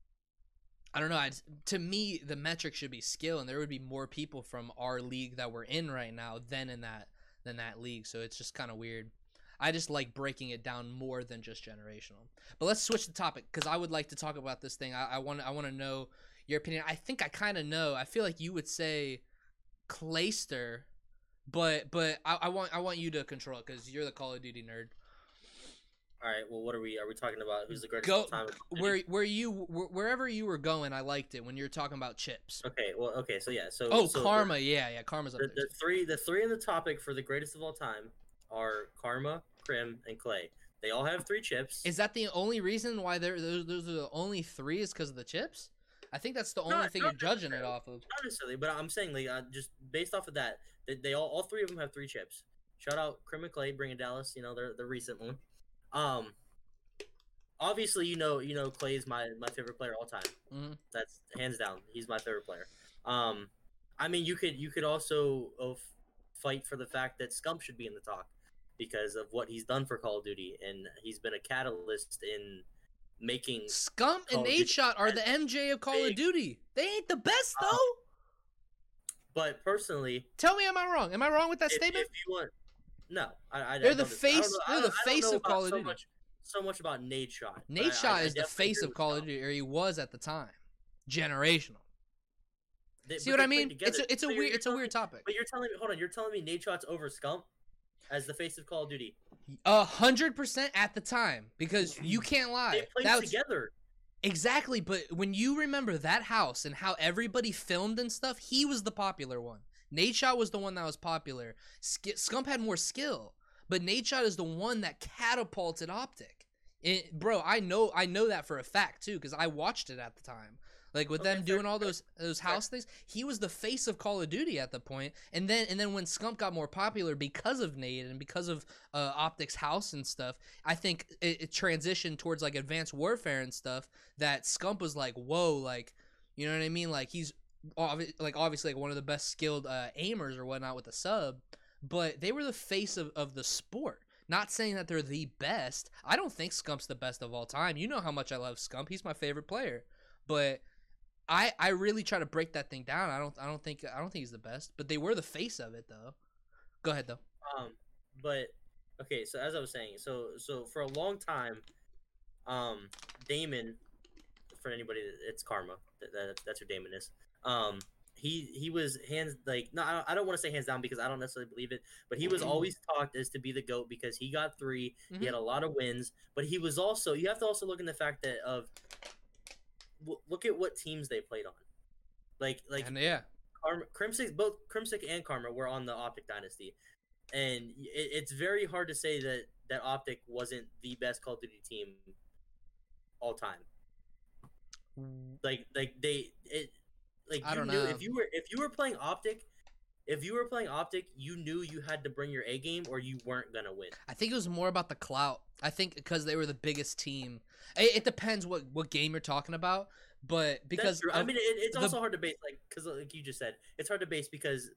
I don't know. I just- to me, the metric should be skill, and there would be more people from our league that we're in right now than in that than that league. So it's just kind of weird. I just like breaking it down more than just generational. But let's switch the topic because I would like to talk about this thing. I, I want I want to know your opinion. I think I kind of know. I feel like you would say Clayster, but but I, I want I want you to control it because you're the Call of Duty nerd. All right. Well, what are we? Are we talking about? Who's the greatest Go- of all time? Where where you wherever you were going, I liked it when you were talking about chips. Okay. Well. Okay. So yeah. So. Oh, so the- karma, yeah, yeah, karma's up The, there. the three, the three in the topic for the greatest of all time are Karma, Krim, and Clay. They all have three chips. Is that the only reason why they're those, those are the only three? Is because of the chips? I think that's the only Not- thing not you're judging it off of. Not necessarily, but I'm saying like uh, just based off of that, they, they all all three of them have three chips. Shout out Krim and Clay, bringing Dallas. You know, they're the recent one. Um, obviously, you know, you know, Clay is my my favorite player all time. Mhm. That's hands down. He's my favorite player. Um, I mean, you could you could also uh, fight for the fact that Scump should be in the talk because of what he's done for Call of Duty, and he's been a catalyst in making. Scump and Call Nate Duty Shot are the MJ of Call of. Duty. They ain't the best Uh, though. But personally, Tell me, am I wrong? Am I wrong with that if, statement? if you want, no, I, I They're I the face- know- they're the face of Call of so Duty. Much, so much about Nadeshot. Nate Shot is the face of Call of Duty, or he was at the time. Generational. They- See what I mean? It's a, it's a So you're- weird it's a weird topic. But you're telling me, hold on, you're telling me Nadeshot's over Scump as the face of Call of Duty. A hundred percent at the time because you can't lie. They played That was- together. Exactly, but when you remember that house and how everybody filmed and stuff, he was the popular one. Nadeshot was the one that was popular. Sk- Scump had more skill, but Nadeshot is the one that catapulted Optic. It, bro, I know I know that for a fact too because I watched it at the time. Like with Okay, them fair, doing all fair, those those fair. house things, he was the face of Call of Duty at the point. And then and then when Scump got more popular because of Nade and because of uh, Optic's house and stuff, I think it, it transitioned towards like advanced warfare and stuff. That Scump was like, whoa, like you know what I mean? Like he's like obviously like one of the best skilled uh, aimers or whatnot with the sub, but they were the face of, of the sport. Not saying that they're the best. I don't think Scump's the best of all time. You know how much I love Scump. He's my favorite player. But I I really try to break that thing down. I don't I don't think I don't think he's the best. But they were the face of it though. Go ahead though. Um, but okay, so as I was saying, so so for a long time, um, Damon, for anybody, it's Karma. That, that, that's who Damon is. Um, he he was hands like no, I don't, don't want to say hands down because I don't necessarily believe it, but he was always talked as to be the goat because he got 3 He had a lot of wins, but he was also you have to also look in the fact that of w- look at what teams they played on, like like and yeah. Karma, Crimsix, both Crimsix and Karma were on the Optic Dynasty, and it, it's very hard to say that that Optic wasn't the best Call of Duty team all time. Like, like they, it, like I don't knew know. if you were if you were playing Optic, if you were playing Optic, you knew you had to bring your A game or you weren't gonna win. I think it was more about the clout. I think because they were the biggest team. It, it depends what what game you're talking about, but because That's true. I mean, it, it's the- also hard to base like because like you just said, it's hard to base because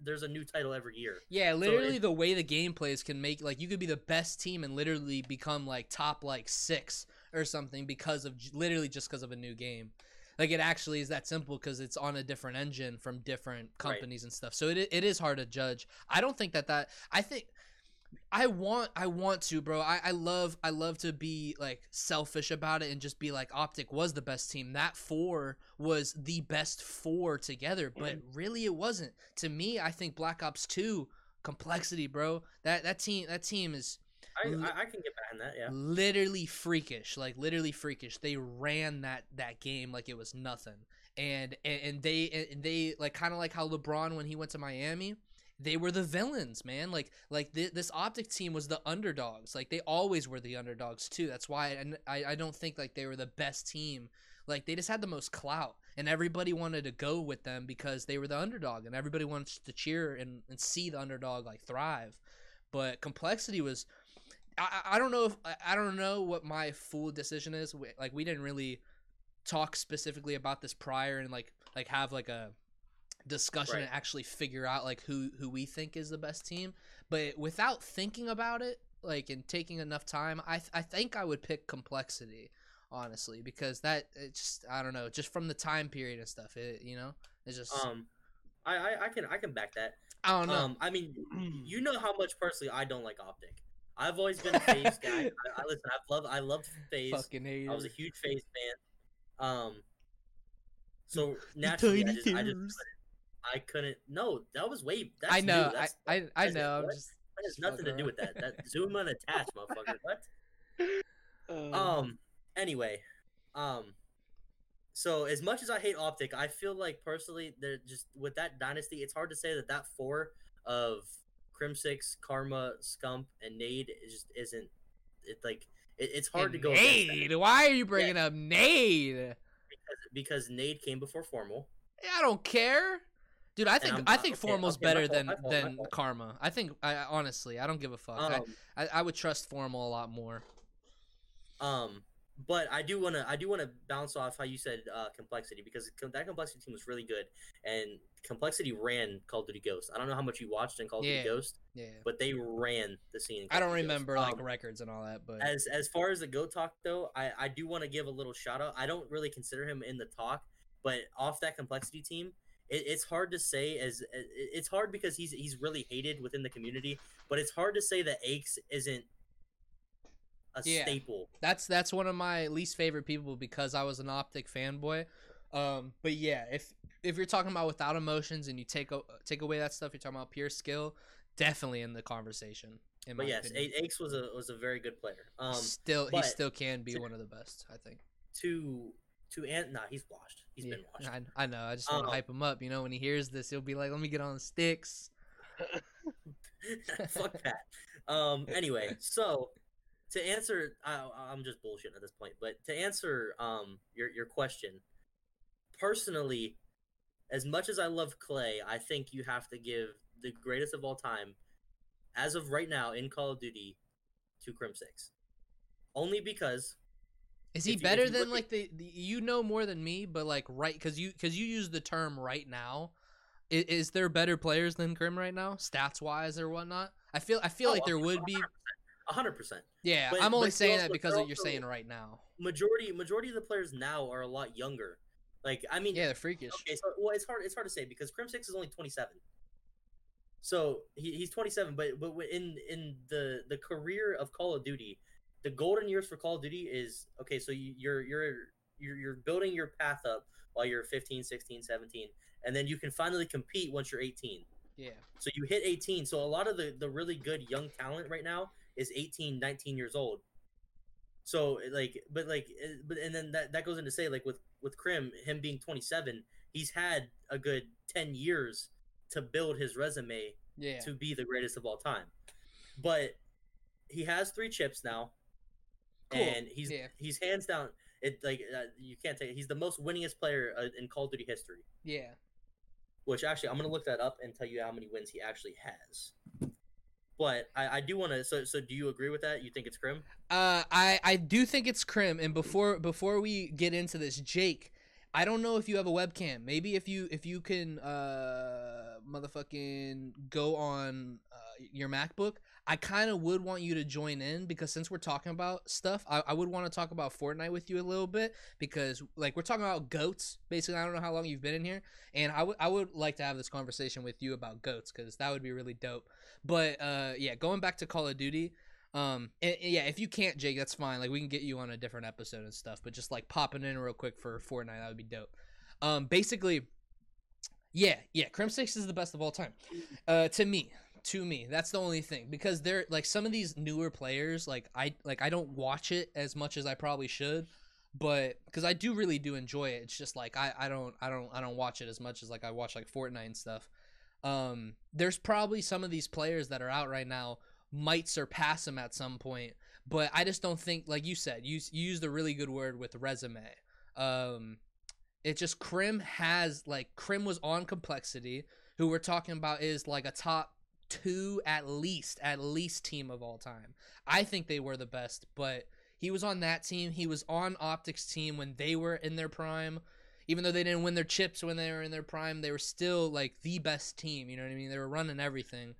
there's a new title every year. Yeah, literally it- the way the game plays can make like you could be the best team and literally become like top like 6 or something because of literally just because of a new game. Like it actually is that simple because it's on a different engine from different Right. companies and stuff. So it it is hard to judge. I don't think that that I think I want I want to, bro. I, I love I love to be like selfish about it and just be like Optic was the best team. That four was the best four together, but really it wasn't. To me, I think Black Ops 2 complexity, bro. That that team that team is I, I, I can get behind that. Yeah. literally freakish, like literally freakish. They ran that that game like it was nothing. And and, and they and they like kind of like how LeBron when he went to Miami, they were the villains, man. Like like th- this optic team was the underdogs. Like they always were the underdogs too. That's why and I I don't think like they were the best team. Like they just had the most clout and everybody wanted to go with them because they were the underdog and everybody wants to cheer and, and see the underdog like thrive. But complexity was I, I don't know if I- don't know what my full decision is. We- Like we didn't really talk specifically about this prior and like like have like a discussion Right. and actually figure out like who who we think is the best team. But without thinking about it, like and taking enough time, I th- I think I would pick complexity honestly because that it just I don't know just from the time period and stuff. It you know it's just Um, I, I I can I can back that. I don't know. Um, I mean, you know how much personally I don't like Optic. I've always been a FaZe guy. I, I listen. I've loved I loved FaZe. Fucking I was a huge FaZe fan. Um, so naturally, I just, I just I couldn't. No, that was way. That's I know. New. That's, I I, I know. I'm just that has nothing to do with that. That zoom unattached, motherfucker. What? Uh, Um. Anyway, um. So as much as I hate Optic, I feel like personally, they're just with that dynasty, it's hard to say that that four of Crimsix, Karma, Scump, and Nade is just isn't. It like it, it's hard to go Nade. Why are you bringing up Nade? because, because Nade came before Formal. Yeah, I don't care, dude. I think I think okay, Formal's okay, better fault, than fault, than. Karma. I think I I- honestly, I don't give a fuck. Um, I, I I would trust Formal a lot more. Um, but I do want to I do want to bounce off how you said uh, complexity because that complexity team was really good and complexity ran Call of Duty Ghost. I don't know how much you watched in Call of Yeah. Duty Ghost, Yeah, but they ran the scene. in I don't Duty Ghost. remember like Um, records and all that, but as as far as the go talk though, I I do want to give a little shout out. I don't really consider him in the talk, but off that complexity team. It, it's hard to say as it's hard because he's he's really hated within the community, but it's hard to say that Aches isn't a Yeah. staple. that's that's one of my least favorite people because I was an Optic fanboy. Um, but yeah, if if you're talking about without emotions and you take o- take away that stuff, you're talking about pure skill. Definitely in the conversation. In But my yes, opinion. A- Aches was a was a very good player. Um, still he still can be one of the best. I think. to to and nah, he's washed. He's Yeah, been washed. I, I know. I just want to Um, hype him up. You know, when he hears this, he'll be like, "Let me get on the sticks." Fuck that. Um. Anyway, so to answer, I, I'm just bullshitting at this point. But to answer um your your question, personally, as much as I love Clay, I think you have to give the greatest of all time, as of right now in Call of Duty, to Crim Six, only because Is he If you- if better you than like the, the you know more than me, but like right because you because you use the term right now. Is, is there better players than Crim right now, stats wise or whatnot? I feel I feel Oh, like there would be. Hundred percent. Yeah, But- I'm only saying that because you're you're saying right now. majority majority of the players now are a lot younger. Like I mean, Yeah, they're freakish. okay, so well, it's hard it's hard to say because Crim Six is only twenty seven. So he, he's twenty seven, but but in in the the career of Call of Duty, the golden years for Call of Duty is okay. So you, you're you're you're you're building your path up while you're 15, 16, 17, and then you can finally compete once you're 18. Yeah, So you hit 18. So a lot of the, the really good young talent right now is 18, 19 years old. So like, but like, eh, but and then that, that goes into say like with with Krim, him being 27, he's had a good 10 years to build his resume yeah. to be the greatest of all time. But he has three chips now, Cool. and he's Yeah. he's hands down. It like uh, you can't take. He's the most winningest player uh, in Call of Duty history. Yeah. Which actually, I'm gonna look that up and tell you how many wins he actually has. But I, I do want to. So, so do you agree with that? You think it's crim? Uh, I I do think it's Crim. And before before we get into this, Jake, I don't know if you have a webcam. Maybe if you if you can uh motherfucking go on your MacBook, I kind of would want you to join in because since we're talking about stuff, I, I would want to talk about Fortnite with you a little bit because like we're talking about goats. Basically, I don't know how long you've been in here, and I would I would like to have this conversation with you about goats because that would be really dope. But uh, yeah, going back to Call of Duty. Um, and, and yeah, if you can't, Jake, that's fine. Like we can get you on a different episode and stuff. But just like popping in real quick for Fortnite, that would be dope. Um, basically, yeah, yeah, Crim Six is the best of all time. Uh, to me, to me, that's the only thing because they're like some of these newer players. Like I like I don't watch it as much as I probably should, but because I do really do enjoy it. It's just like I I don't I don't I don't watch it as much as like I watch like Fortnite and stuff. Um, there's probably some of these players that are out right now might surpass him at some point, but I just don't think, like you said, you, you used a really good word with resume. Um, it just Krim has like Krim was on complexity, who we're talking about is like a top two at least, at least team of all time. I think they were the best, but he was on that team. He was on Optics team when they were in their prime. Even though they didn't win their chips when they were in their prime, they were still like the best team. You know what I mean? They were running everything.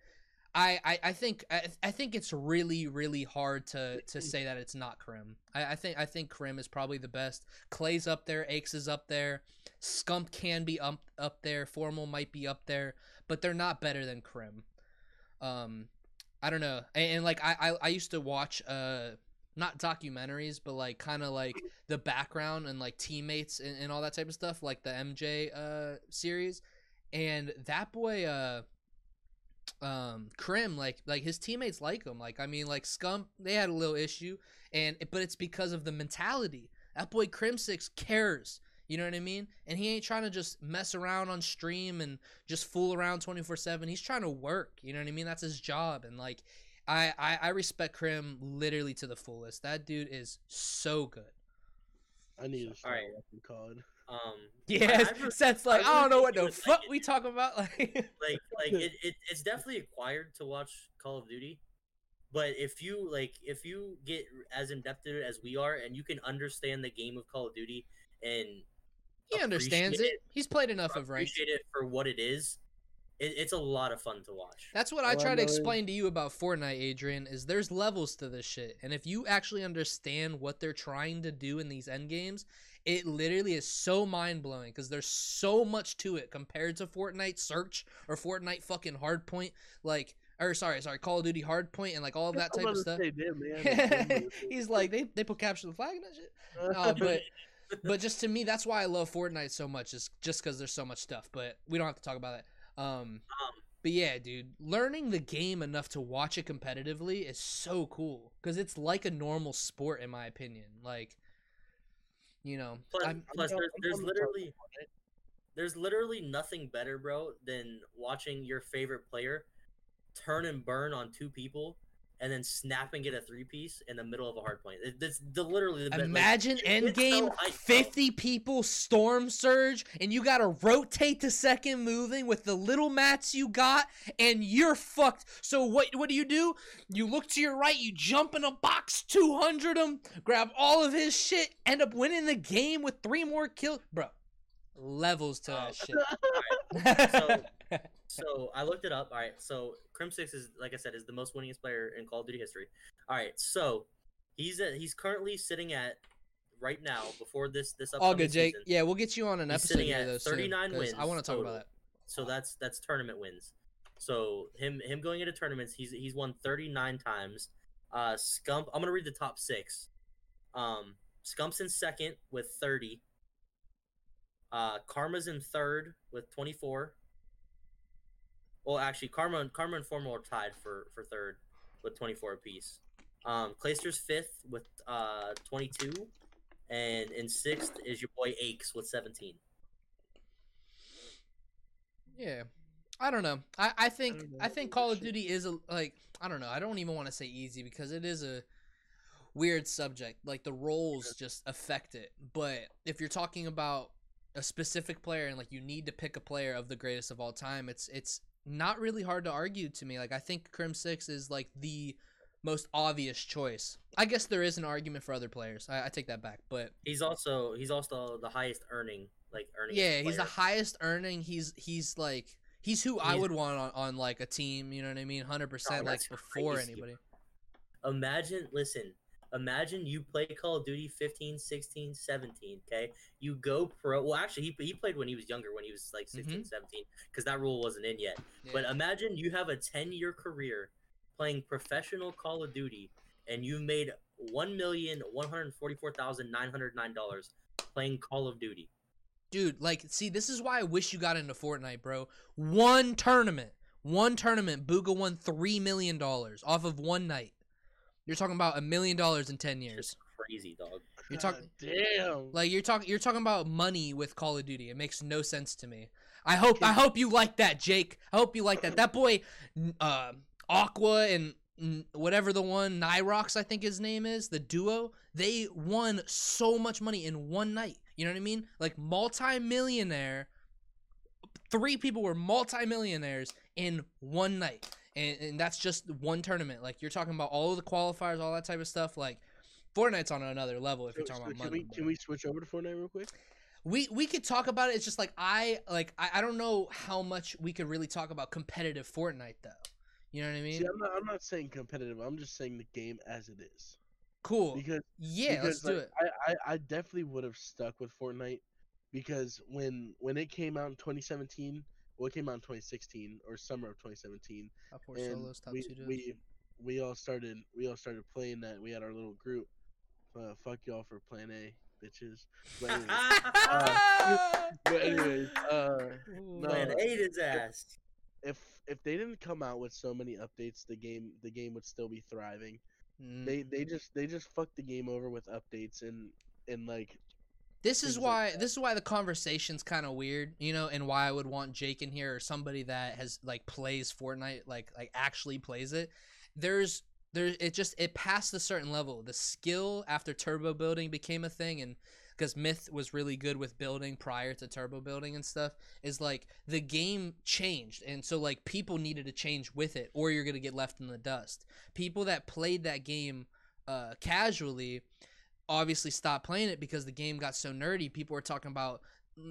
I, I, I think I, I think it's really really hard to, to say that it's not Krim. I, I think I think Krim is probably the best. Clay's up there, Aches is up there, Scump can be up up there, Formal might be up there, but they're not better than Krim. Um, I don't know, and, and like I, I I used to watch uh not documentaries, but like kind of like the background and like teammates and, and all that type of stuff, like the MJ uh series, and that boy uh um Krim like like his teammates like him. Like I mean like Scump they had a little issue and but it's because of the mentality. That boy Krim Six cares. You know what I mean? And he ain't trying to just mess around on stream and just fool around 24/7. He's trying to work. You know what I mean? That's his job and like I, I I respect Krim literally to the fullest. That dude is so good. I need to start Alright. watching COD. Um, Yeah, I re- Seth's like, I I, don't know what do the like fuck it. we talking about. Like, like like it, it it's definitely acquired to watch Call of Duty. But if you like if you get as in depth as we are and you can understand the game of Call of Duty and he understands it. appreciate He's played enough of ranked. appreciate it for what it is, it, it's a lot of fun to watch. That's what I I try to explain to you about Fortnite, Adrian, is there's levels to this shit. And if you actually understand what they're trying to do in these end games, it literally is so mind blowing because there's so much to it compared to Fortnite Search or Fortnite fucking Hardpoint, like or sorry, sorry, Call of Duty Hardpoint and like all of that I'm type of stuff. say, damn, man, damn, He's like they they put capture the flag and that shit. No, but but just to me, that's why I love Fortnite so much. Is just because there's so much stuff. But we don't have to talk about that. Um, Um, but yeah, dude, learning the game enough to watch it competitively is so cool because it's like a normal sport, in my opinion. Like, you know, plus, I'm, plus down- there's, I'm there's down to talk literally there's literally nothing better, bro, than watching your favorite player turn and burn on two people and then snap and get a three piece in the middle of a hard point. That's the literally the like, imagine it- end it's so fifty people storm surge, and you gotta rotate to second moving with the little mats you got, and you're fucked. So what? What do you do? You look to your right, you jump in a box, two hundred him, grab all of his shit, end up winning the game with three more kills, bro. Levels to that oh, shit. So- So I looked it up. All right. So Crim Six is like I said is the most winningest player in Call of Duty history. All right. So he's at, he's currently sitting at right now before this this upcoming All good, Jake. season. Yeah, we'll get you on an episode sitting at soon, 39 'cause I want to talk about that. So that's that's tournament wins. So him him going into tournaments, he's he's won 39 times. Uh, Scump. I'm gonna read the top six. Um, Scump's in second with 30. Uh, Karma's in third with 24. Well, actually, Karma and Karma and Formal are tied for for third with 24 apiece. Um, Clayster's fifth with uh 22, and in sixth is your boy Aches with 17. Yeah. I don't know. I, I think don't. I think Call of Duty is a like I don't know. I don't even want to say easy because it is a weird subject. Like the roles just affect it. But if you're talking about a specific player and like you need to pick a player of the greatest of all time, it's it's not really hard to argue to me. Like I think Crim Six is like the most obvious choice. I guess there is an argument for other players. I, I take that back, but He's also he's also the highest earning like earning. yeah, he's the highest earning. He's he's like he's who I would want on, on like a team. You know what I mean? Hundred percent, like before crazy, anybody. Imagine, listen, imagine you play Call of Duty 15, 16, 17, okay? You go pro. Well, actually, he, he played when he was younger, when he was like 16, mm-hmm. 17, because that rule wasn't in yet. But imagine you have a 10 year career playing professional Call of Duty and you made $1,144,909 playing Call of Duty. dude, like, see, this is why I wish you got into Fortnite, bro. One tournament, one tournament, Bugha won three million dollars off of one night. You're talking about a million dollars in ten years. just crazy, dog. You're talking damn. like you're talking you're talking about money with Call of Duty. It makes no sense to me. I hope I hope you like that, Jake. I hope you like that. That boy, n- uh, Aqua and whatever the one Nyhrox I think his name is, the duo. They won so much money in one night. You know what I mean? Like multi-millionaire. Three people were multi-millionaires in one night, and, and that's just one tournament. Like you're talking about all of the qualifiers, all that type of stuff. Like Fortnite's on another level if So- you're talking so about can money. we can we switch over to Fortnite real quick? We we could talk about it. It's just like I like I, I don't know how much we could really talk about competitive Fortnite though. You know what I mean? See, I'm not I'm not saying competitive. I'm just saying the game as it is. cool. Because Yeah, because, let's do it. I, I I definitely would have stuck with Fortnite because when when it came out in 2017, well, it came out in 2016 or summer of 2017, Top four and solos, top we, two duos. we we all started we all started playing that. We had our little group. Uh, fuck y'all for Plan A, bitches. But anyways, uh, but anyways uh, no. Man, ate his ass. if if they didn't come out with so many updates, the game the game would still be thriving. Mm. They they just they just fucked the game over with updates and and like This is things like why this is why the conversation's kind of weird, you know, and why I would want Jake in here or somebody that has like plays Fortnite, like like actually plays it. There's there it just it passed a certain level. The skill after turbo building became a thing, and because Myth was really good with building prior to turbo building and stuff, is like the game changed, and so like people needed to change with it, or you're gonna get left in the dust. People that played that game uh, casually obviously stopped playing it because the game got so nerdy. People were talking about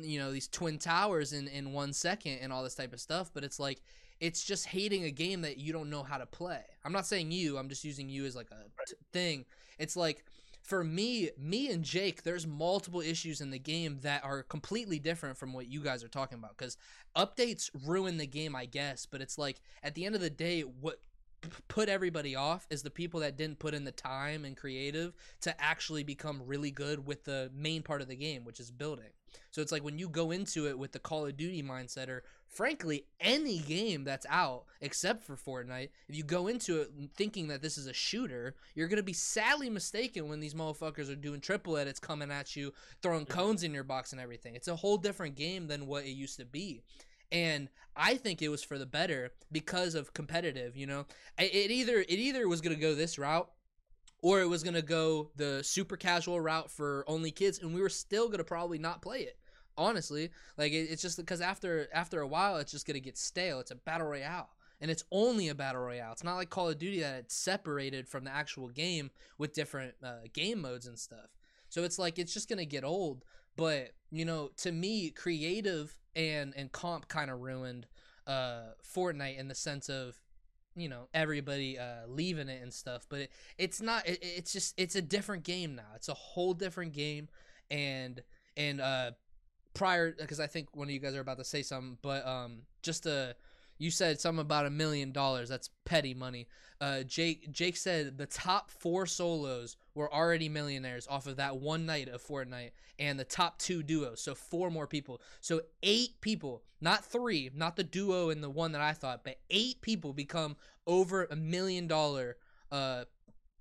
you know these twin towers in in one second and all this type of stuff, but it's like it's just hating a game that you don't know how to play. I'm not saying you. I'm just using you as like a t- thing. It's like for me, me and Jake, there's multiple issues in the game that are completely different from what you guys are talking about. Because updates ruin the game, I guess. But it's like at the end of the day, what put everybody off is the people that didn't put in the time and creative to actually become really good with the main part of the game, which is building. So it's like when you go into it with the Call of Duty mindset, or frankly, any game that's out except for Fortnite, if you go into it thinking that this is a shooter, you're going to be sadly mistaken when these motherfuckers are doing triple edits coming at you, throwing cones in your box and everything. It's a whole different game than what it used to be. And I think it was for the better because of competitive, you know. It either it either was to go this route or it was going to go the super casual route for only kids and we were still going to probably not play it honestly. Like it, it's just because after after a while it's just going to get stale. It's a battle royale and it's only a battle royale. It's not like call of duty that it's separated from the actual game with different uh, game modes and stuff. So it's like it's just going to get old but you know to me creative and and comp kind of ruined uh fortnite in the sense of you know everybody uh leaving it and stuff but it, it's not it, it's just it's a different game now. It's a whole different game and and uh prior because i think one of you guys are about to say something but um just uh you said something about a million dollars. That's petty money. Uh jake jake said the top four solos were already millionaires off of that one night of fortnite and the top two duos so four more people. So eight people not three not the duo and the one that i thought but eight people become over a million dollar uh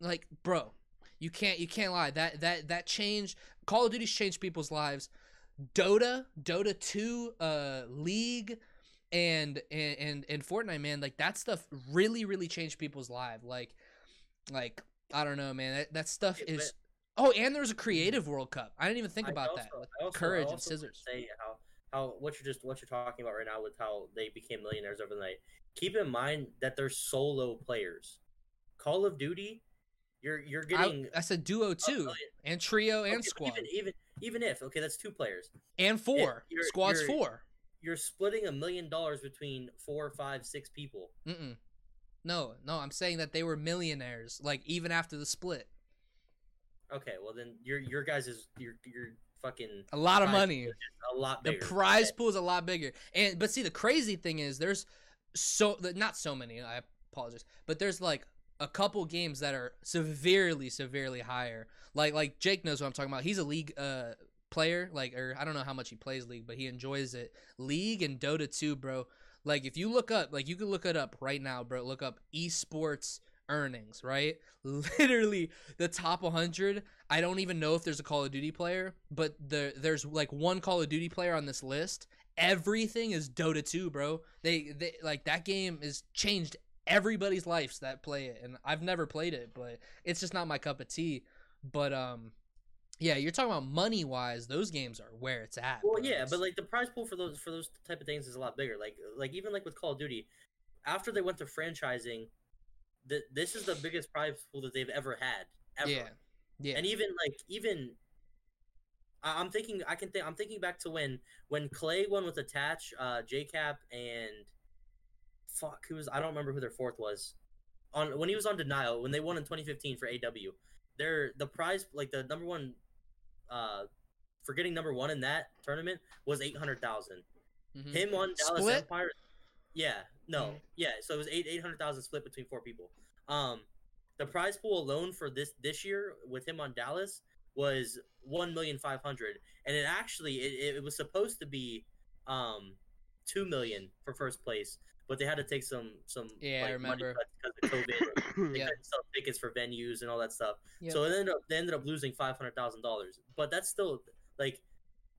like bro you can't you can't lie. That that that changed call of duty's changed people's lives. Dota dota 2 uh league and and and, and fortnite man like that stuff really really changed people's lives like like i don't know man that, that stuff Yeah, is oh and there was a mm-hmm. creative world cup i didn't even think I about also- that also- courage and scissors Say how how what you're just what you're talking about right now with how they became millionaires overnight. Keep in mind that they're solo players. Call of Duty, you're you're getting I a duo too and trio and okay, but squad Even even even if okay, that's two players. and 4 you're- squad's you're- 4 You're splitting a million dollars between four, five, six people. Mm-mm. No, no, I'm saying that they were millionaires, like even after the split. Okay, well then your your guys is your your fucking A lot of money. a lot The prize pool is a lot bigger. And but see, the crazy thing is, there's so not so many. I apologize, but there's like a couple games that are severely, severely higher. Like like Jake knows what I'm talking about. He's a league uh player. Like or I don't know how much he plays league, but he enjoys it. League and Dota 2, bro. Like if you look up, like you can look it up right now, bro. Look up esports earnings, right? Literally the top 100. I don't even know if there's a Call of Duty player, but the there's like one Call of Duty player on this list. Everything is Dota 2, bro. They they like that game has changed everybody's lives that play it, and I've never played it, but it's just not my cup of tea. But um, yeah, you're talking about money wise. Those games are where it's at. Well, yeah, but like the prize pool for those for those type of things is a lot bigger. Like like even like with Call of Duty, after they went to franchising, the, this is the biggest prize pool that they've ever had. Ever. yeah, yeah, And even like even I- I'm thinking I can think I'm thinking back to when when Clay won with Attach, uh JKap and fuck who was I don't remember who their fourth was. On when he was on denial, when they won in 2015 for AW, their the prize like the number one uh for getting number one in that tournament was eight hundred thousand. Mhm. Him on Dallas Split? Empire. Yeah, no, Mhm. yeah. So it was eight eight hundred thousand split between four people. Um, the prize pool alone for this this year with him on Dallas was one million five hundred, and it actually it, it was supposed to be um two million for first place, but they had to take some some Yeah, I like, money remember. cuts because of COVID. they Yeah. couldn't sell tickets for venues and all that stuff. Yep. So they ended up they ended up losing five hundred thousand dollars. But that's still like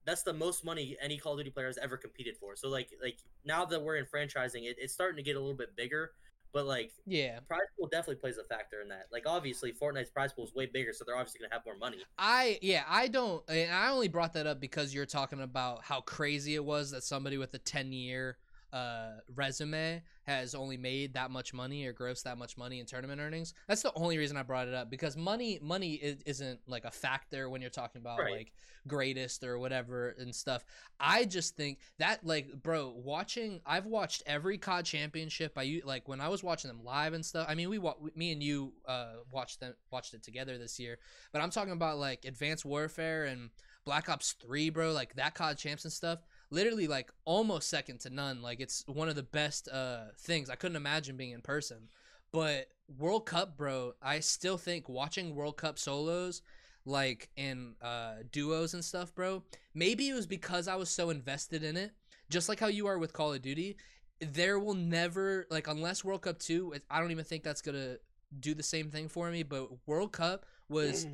that's the most money any Call of Duty player has ever competed for. So like like now that we're in franchising, it, it's starting to get a little bit bigger. But like Yeah. prize pool definitely plays a factor in that. Like obviously Fortnite's prize pool is way bigger, so they're obviously gonna have more money. I yeah, I don't and I only brought that up because you're talking about how crazy it was that somebody with a 10 year uh resume has only made that much money or grossed that much money in tournament earnings. That's the only reason I brought it up because money money is, isn't like a factor when you're talking about Right. like greatest or whatever and stuff. I just think that like bro, watching I've watched every COD championship. I like when I was watching them live and stuff. I mean, we wa- me and you uh watched them watched it together this year. But I'm talking about like Advanced Warfare and Black Ops 3, bro, like that COD champs and stuff. Literally like almost second to none. Like it's one of the best uh things. I couldn't imagine being in person. But World Cup, bro, I still think watching World Cup solos like in uh duos and stuff, bro. Maybe it was because I was so invested in it, just like how you are with Call of Duty. There will never like unless World Cup 2, I don't even think that's going to do the same thing for me, but World Cup was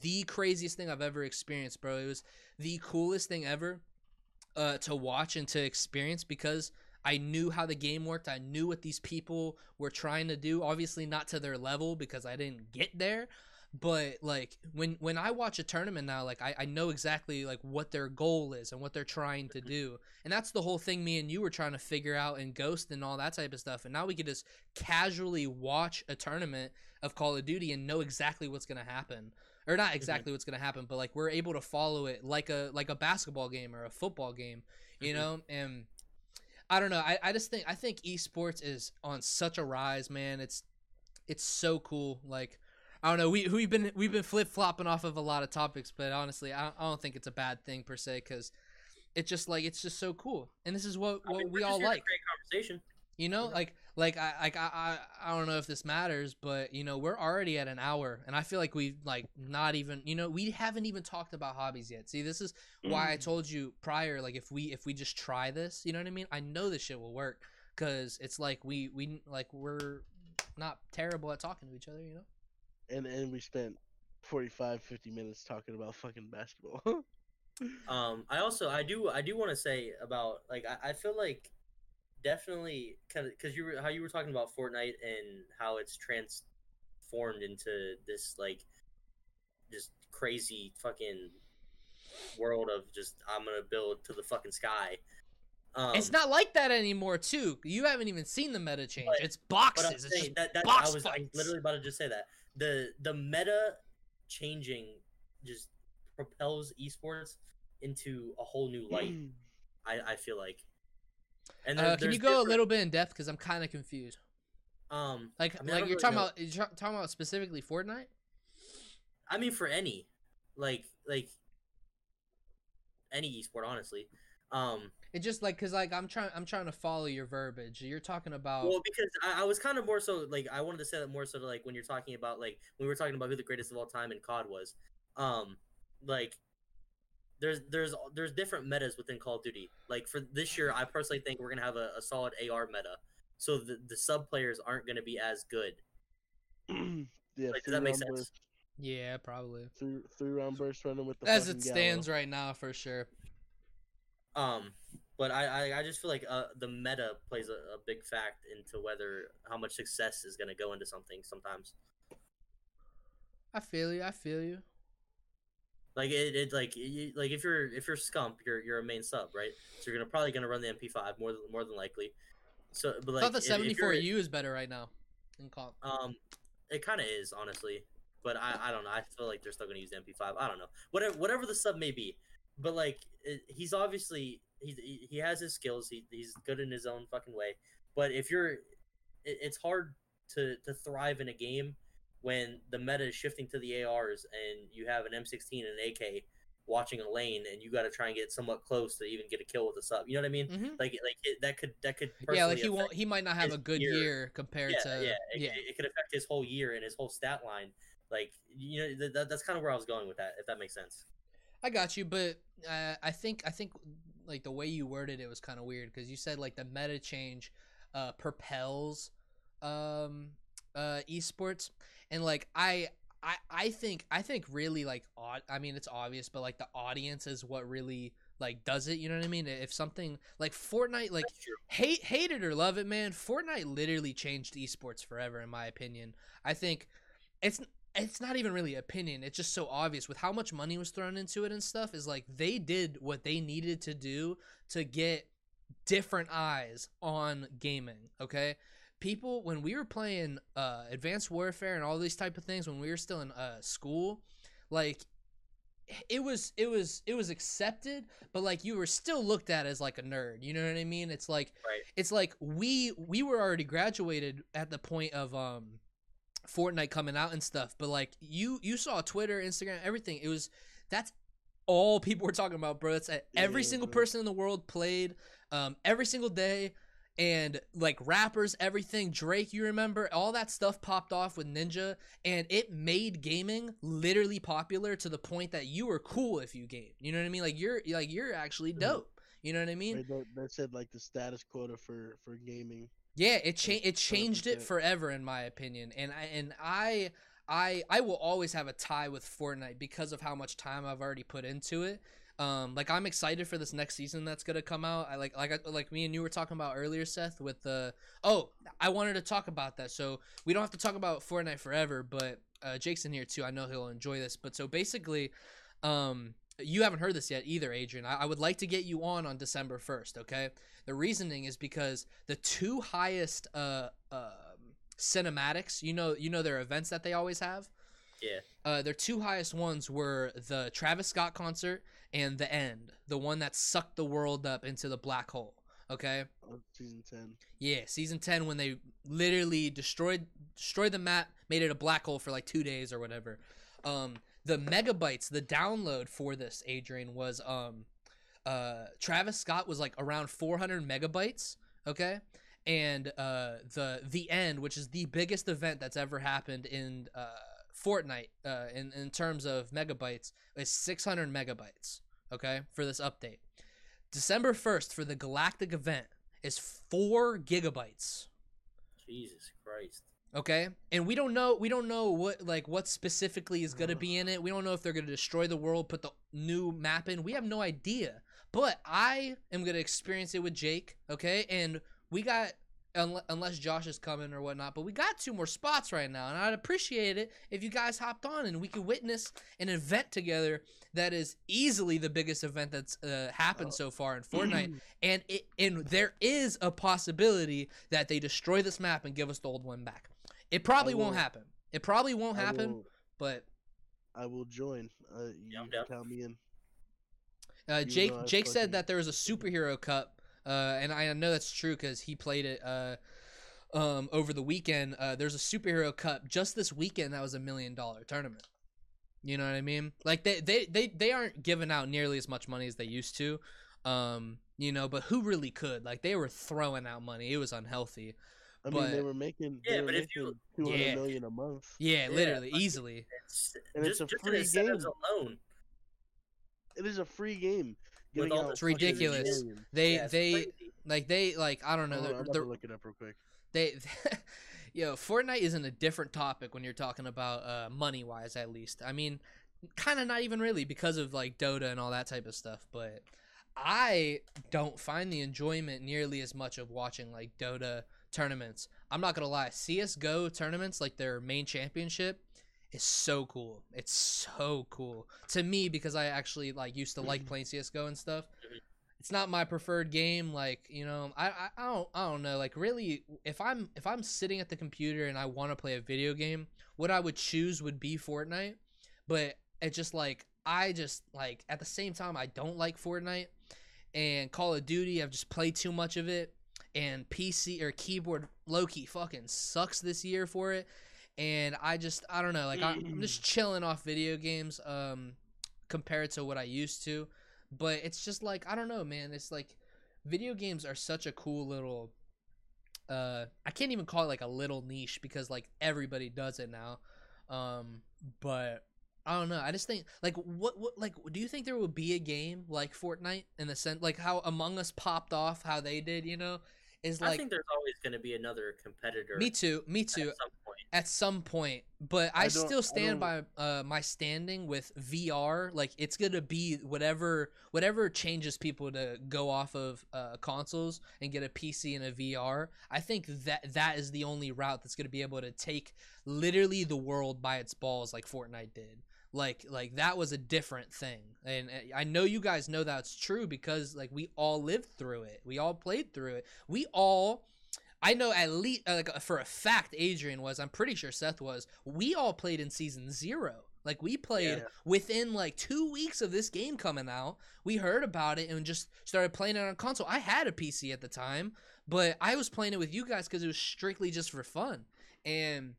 the craziest thing I've ever experienced, bro. It was the coolest thing ever uh, to watch and to experience because I knew how the game worked. I knew what these people were trying to do. Obviously, not to their level because I didn't get there. But like when when I watch a tournament now, like I, I know exactly like what their goal is and what they're trying to do, and that's the whole thing. Me and you were trying to figure out and Ghost and all that type of stuff, and now we can just casually watch a tournament of Call of Duty and know exactly what's gonna happen or not exactly what's gonna happen, but like we're able to follow it like a like a basketball game or a football game, you Mhm. know. And I don't know. I, I just think I think esports is on such a rise, man. It's it's so cool. Like I don't know. We we've been we've been flip flopping off of a lot of topics, but honestly, I don't, I don't think it's a bad thing per se because it's just like it's just so cool, and this is what I what mean, we all like. conversation. You know, Yeah. like like I like I, I I don't know if this matters, but you know, we're already at an hour and I feel like we've like not even you know, we haven't even talked about hobbies yet. See, this is why I told you prior, like if we if we just try this, you know what I mean? I know this shit will work. Cause it's like we we like we're not terrible at talking to each other, you know? and and we spent 45 50 minutes talking about fucking basketball Um, I also I do I do want to say about like I, I feel like definitely kind of because you were how you were talking about Fortnite and how it's transformed into this like just crazy fucking world of just I'm gonna build to the fucking sky. Um, it's not like that anymore too. You haven't even seen the meta change. But- it's boxes. It's just that, that box I was I was fights. literally about to just say that the the meta changing just propels esports into a whole new light. I, I feel like. And there- uh, can you go a little bit in depth? Because I'm kind of confused. Um, Like, I mean, like you're really talking know. about, you're talking about specifically Fortnite. I mean, for any, like, like any esport, honestly. Um, It just like, cause like I'm trying, I'm trying to follow your verbiage. You're talking about, well, because I, I was kind of more so like I wanted to say that more so to, like when you're talking about like when we were talking about who the greatest of all time in COD was. Um, like there's there's there's different metas within Call of Duty. Like for this year, I personally think we're gonna have a, a solid AR meta, so the the sub players aren't gonna be as good. yeah, Like, does that make three-round sense? burst- yeah, probably Three, three round burst running with the as fucking it gallo. stands right now, for sure. Um, but I, I, I just feel like uh, the meta plays a, a big fact into whether how much success is going to go into something sometimes. I feel you. I feel you. Like it, it like you, like if you're if you're Scump, you're you're a main sub, right? So you're gonna probably gonna run the MP5 more than more than likely. So, but like I thought the if you're- 74U is better right now. In comp. Um, it kind of is honestly, but I, I don't know. I feel like they're still gonna use the MP5. I don't know. Whatever whatever the sub may be, but like it, he's obviously he's he he has his skills. He he's good in his own fucking way. But if you're, it, it's hard to to thrive in a game when the meta is shifting to the ARs and you have an M16 and an AK watching a lane and you got to try and get somewhat close to even get a kill with a sub. You know what I mean? hmm Like like it, that could that could Yeah, like he won't. He might not have a good year. year compared yeah, to. yeah, it, yeah. It, could affect his whole year and his whole stat line. Like you know, th- that, that's kind of where I was going with that. If that makes sense. I got you, but uh, I think I think like the way you worded it was kind of weird because you said like the meta change. uh, propels um, uh, esports, and like I. I, I think I think really like odd I mean it's obvious but like the audience is what really like does it you know what I mean? If something like Fortnite like hate hate it or love it man Fortnite literally changed esports forever in my opinion. I think it's it's not even really opinion it's just so obvious with how much money was thrown into it and stuff is like they did what they needed to do to get different eyes on gaming okay people when we were playing uh advanced warfare and all these type of things when we were still in uh school like it was it was it was accepted but like you were still looked at as like a nerd you know what i mean it's like Right. it's like we we were already graduated at the point of um Fortnite coming out and stuff, but like you you saw Twitter, Instagram, everything. It was that's all people were talking about, bro. It's uh, every Yeah, single person in the world played um every single day and like rappers, everything, Drake, you remember, all that stuff popped off with Ninja and it made gaming literally popular to the point that you were cool if you game. You know what I mean? Like you're like you're actually Mhm. dope. You know what I mean? That, that said like the status quota for for gaming. Yeah, it changed. It changed it 100%. forever, in my opinion. And I and I I I will always have a tie with Fortnite because of how much time I've already put into it. Um, like I'm excited for this next season that's gonna come out. I like like I, like me and you were talking about earlier, Seth. With the oh, I wanted to talk about that. So we don't have to talk about Fortnite forever, but uh, Jake's in here too. I know he'll enjoy this. But so basically, um, you haven't heard this yet either, Adrian. I, I would like to get you on on December first. Okay. The reasoning is because the two highest uh, um cinematics, you know, you know their events that they always have. Yeah. Uh, their two highest ones were the Travis Scott concert and the end, the one that sucked the world up into the black hole. Okay. season ten. Yeah, season ten when they literally destroyed destroyed the map, made it a black hole for like two days or whatever. Um, the megabytes, the download for this, Adrian, was um, uh, Travis Scott was like around 400 megabytes. Okay, and uh, the the end, which is the biggest event that's ever happened in uh, Fortnite, uh, in in terms of megabytes, is 600 megabytes. Okay, for this update. December 1st for the Galactic event is four gigabytes. Jesus Christ. Okay, and we don't know we don't know what like what specifically is gonna be in it. We don't know if they're gonna destroy the world, put the new map in. We have no idea. But I am gonna experience it with Jake. Okay, and we got unless Josh is coming or whatnot, but we got two more spots right now, and I'd appreciate it if you guys hopped on and we could witness an event together that is easily the biggest event that's uh, happened Oh. so far in Fortnite and it and there is a possibility that they destroy this map and give us the old one back. It probably won't happen. It probably won't I happen, will, but I will join. Uh, you I'm down. count me in. uh, Jake Jake said that there was a superhero cup, uh, and I know that's true because he played it uh, um, over the weekend. Uh, there's a superhero cup just this weekend that was a million dollar tournament. You know what I mean? Like they, they they they aren't giving out nearly as much money as they used to. Um, you know, but who really could? Like they were throwing out money. It was unhealthy. I mean, they were making. Yeah, were but if you- making two hundred Yeah. million a month. Yeah, Yeah, literally, but- easily. It's, And it's a just free game. alone. It is a free game. With all out It's ridiculous. million. They Yeah, they crazy. like they like I don't know. Hold I'm they're, about they're, to look it up real quick. they yo Fortnite isn't a different topic when you're talking about uh, money wise at least. I mean, kind of not even really because of like Dota and all that type of stuff. But I don't find the enjoyment nearly as much of watching like Dota tournaments. I'm not gonna lie, CS:GO tournaments like their main championship is so cool. It's so cool to me because I actually like used to like playing CS:GO and stuff. Mhm. It's not my preferred game. Like you know, I, I I don't I don't know. Like really, if I'm if I'm sitting at the computer and I want to play a video game, what I would choose would be Fortnite. But it just like I just like at the same time I don't like Fortnite and Call of Duty. I've just played too much of it, and PC or keyboard Loki fucking sucks this year for it. And I just I don't know. Like I, I'm just chilling off video games um compared to what I used to. But it's just like I don't know, man. It's like video games are such a cool little uh I can't even call it like a little niche because like everybody does it now. Um but I don't know. I just think like what what like do you think there will be a game like Fortnite in the sense like how Among Us popped off how they did, you know? is like I like think there's always going to be another competitor. me too, me too. At some point. at some point but i, I still stand by uh, my standing with vr like it's gonna be whatever whatever changes people to go off of uh, consoles and get a pc and a vr i think that that is the only route that's gonna be able to take literally the world by its balls like fortnite did. Like like that was a different thing. And uh, i know you guys know that's true because like we all lived through it. We all played through it. We all I know at least uh, like for a fact Adrian was. I'm pretty sure Seth was. We all played in season zero. Like we played Yeah. within like two weeks of this game coming out. We heard about it and just started playing it on console. I had a PC at the time, but I was playing it with you guys because it was strictly just for fun. And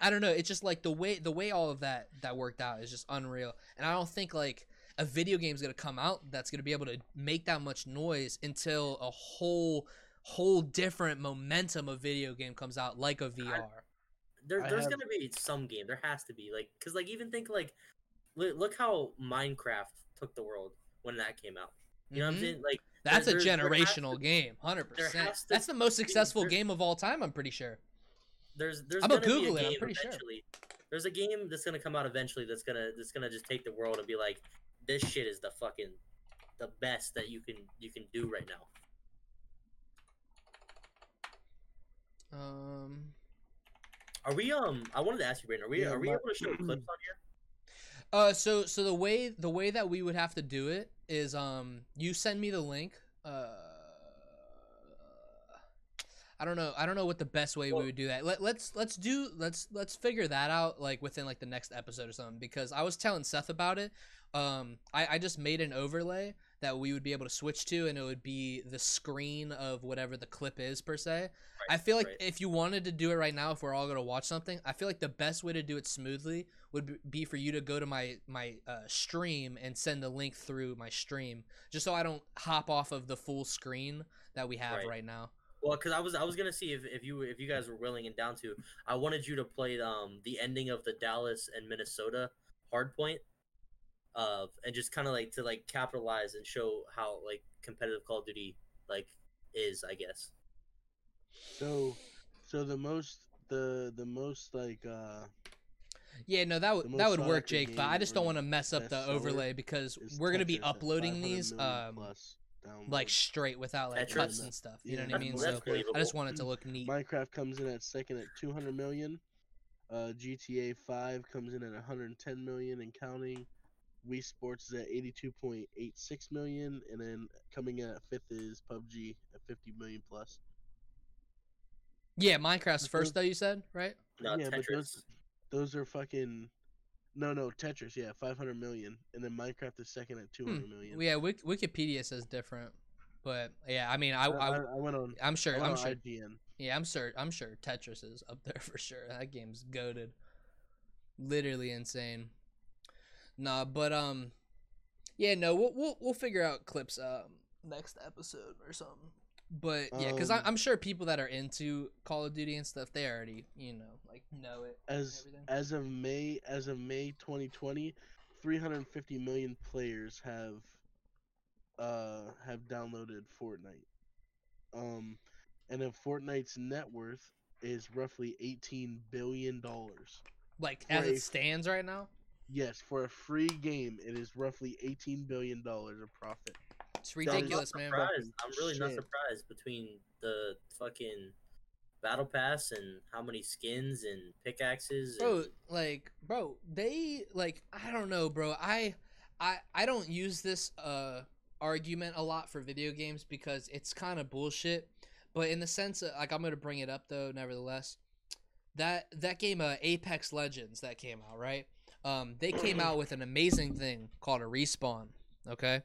I don't know. It's just like the way the way all of that that worked out is just unreal. And I don't think like a video game's gonna come out that's gonna be able to make that much noise until a whole whole different momentum of video game comes out like a VR. There, I there's have- gonna be some game. There has to be like, cause like even think like, look, look how Minecraft took the world when that came out. You know what I'm Mhm. saying? Like That's a there- there has generational to- game, hundred percent. That's the most successful game of all time. I'm pretty sure. there's there's I'm gonna gonna be Google a it, I'm game pretty sure. There's a game that's gonna come out eventually that's gonna that's gonna just take the world and be like, this shit is the fucking the best that you can you can do right now. Um, Are we um? I wanted to ask you, Brandon. Are we Yeah, are we able to show clips on here? uh, so so the way the way that we would have to do it is um, you send me the link. Uh, I don't know. I don't know what the best way Well- we would do that. Let, let's let's do let's let's figure that out like within like the next episode or something because I was telling Seth about it. Um, I I just made an overlay that we would be able to switch to, and it would be the screen of whatever the clip is per se. I feel like right. if you wanted to do it right now, if we're all going to watch something, I feel like the best way to do it smoothly would be- be for you to go to my my uh, stream and send the link through my stream, just so I don't hop off of the full screen that we have Right. right, now. Well, because I was I was gonna see if, if you if you guys were willing and down to. I wanted you to play um the ending of the Dallas and Minnesota hardpoint, of and just kind of like to like capitalize and show how like competitive Call of Duty like is, I guess. So, so the most the the most like uh Yeah, no, that would that would work, Jake. But I just don't want to mess up the overlay because we're gonna be uploading these million um plus like straight without like Tetris? cuts and stuff. You know what I mean? That's, So believable. I just want it to look neat. Minecraft comes in at second at 200 million. Uh, GTA 5 comes in at 110 million and counting. Wii Sports is at 82.86 million, and then coming in at fifth is PUBG at 50 million plus. Yeah, Minecraft's But first though. You said right? no, yeah, but those those are fucking. No, no, Tetris, yeah, 500 million, and then Minecraft is second at 200 hmm. million. Yeah, Wik- Wikipedia says different, but yeah, I mean, I, I, I, I, I went on. I'm sure, I'm sure, IGN. yeah, I'm sure, I'm sure Tetris is up there for sure. That game's goaded, literally insane. Nah, but um, yeah, no, we'll we'll we'll figure out clips um next episode or something. But yeah, because Um, I'm sure people that are into Call of Duty and stuff, they already you know like know it. As as of May as of May 2020, 350 million players have uh have downloaded Fortnite. Um, and then Fortnite's net worth is roughly 18 billion dollars. like as it stands right now, Yes, for a free game, it is roughly 18 billion dollars of profit. it's ridiculous, I'm man. I'm really not surprised between the fucking battle pass and how many skins and pickaxes. bro like bro they like i don't know bro i i i don't use this uh argument a lot for video games because it's kind of bullshit but in the sense that like i'm gonna bring it up though nevertheless that that game uh apex legends that came out right um they came out with an amazing thing called a respawn okay?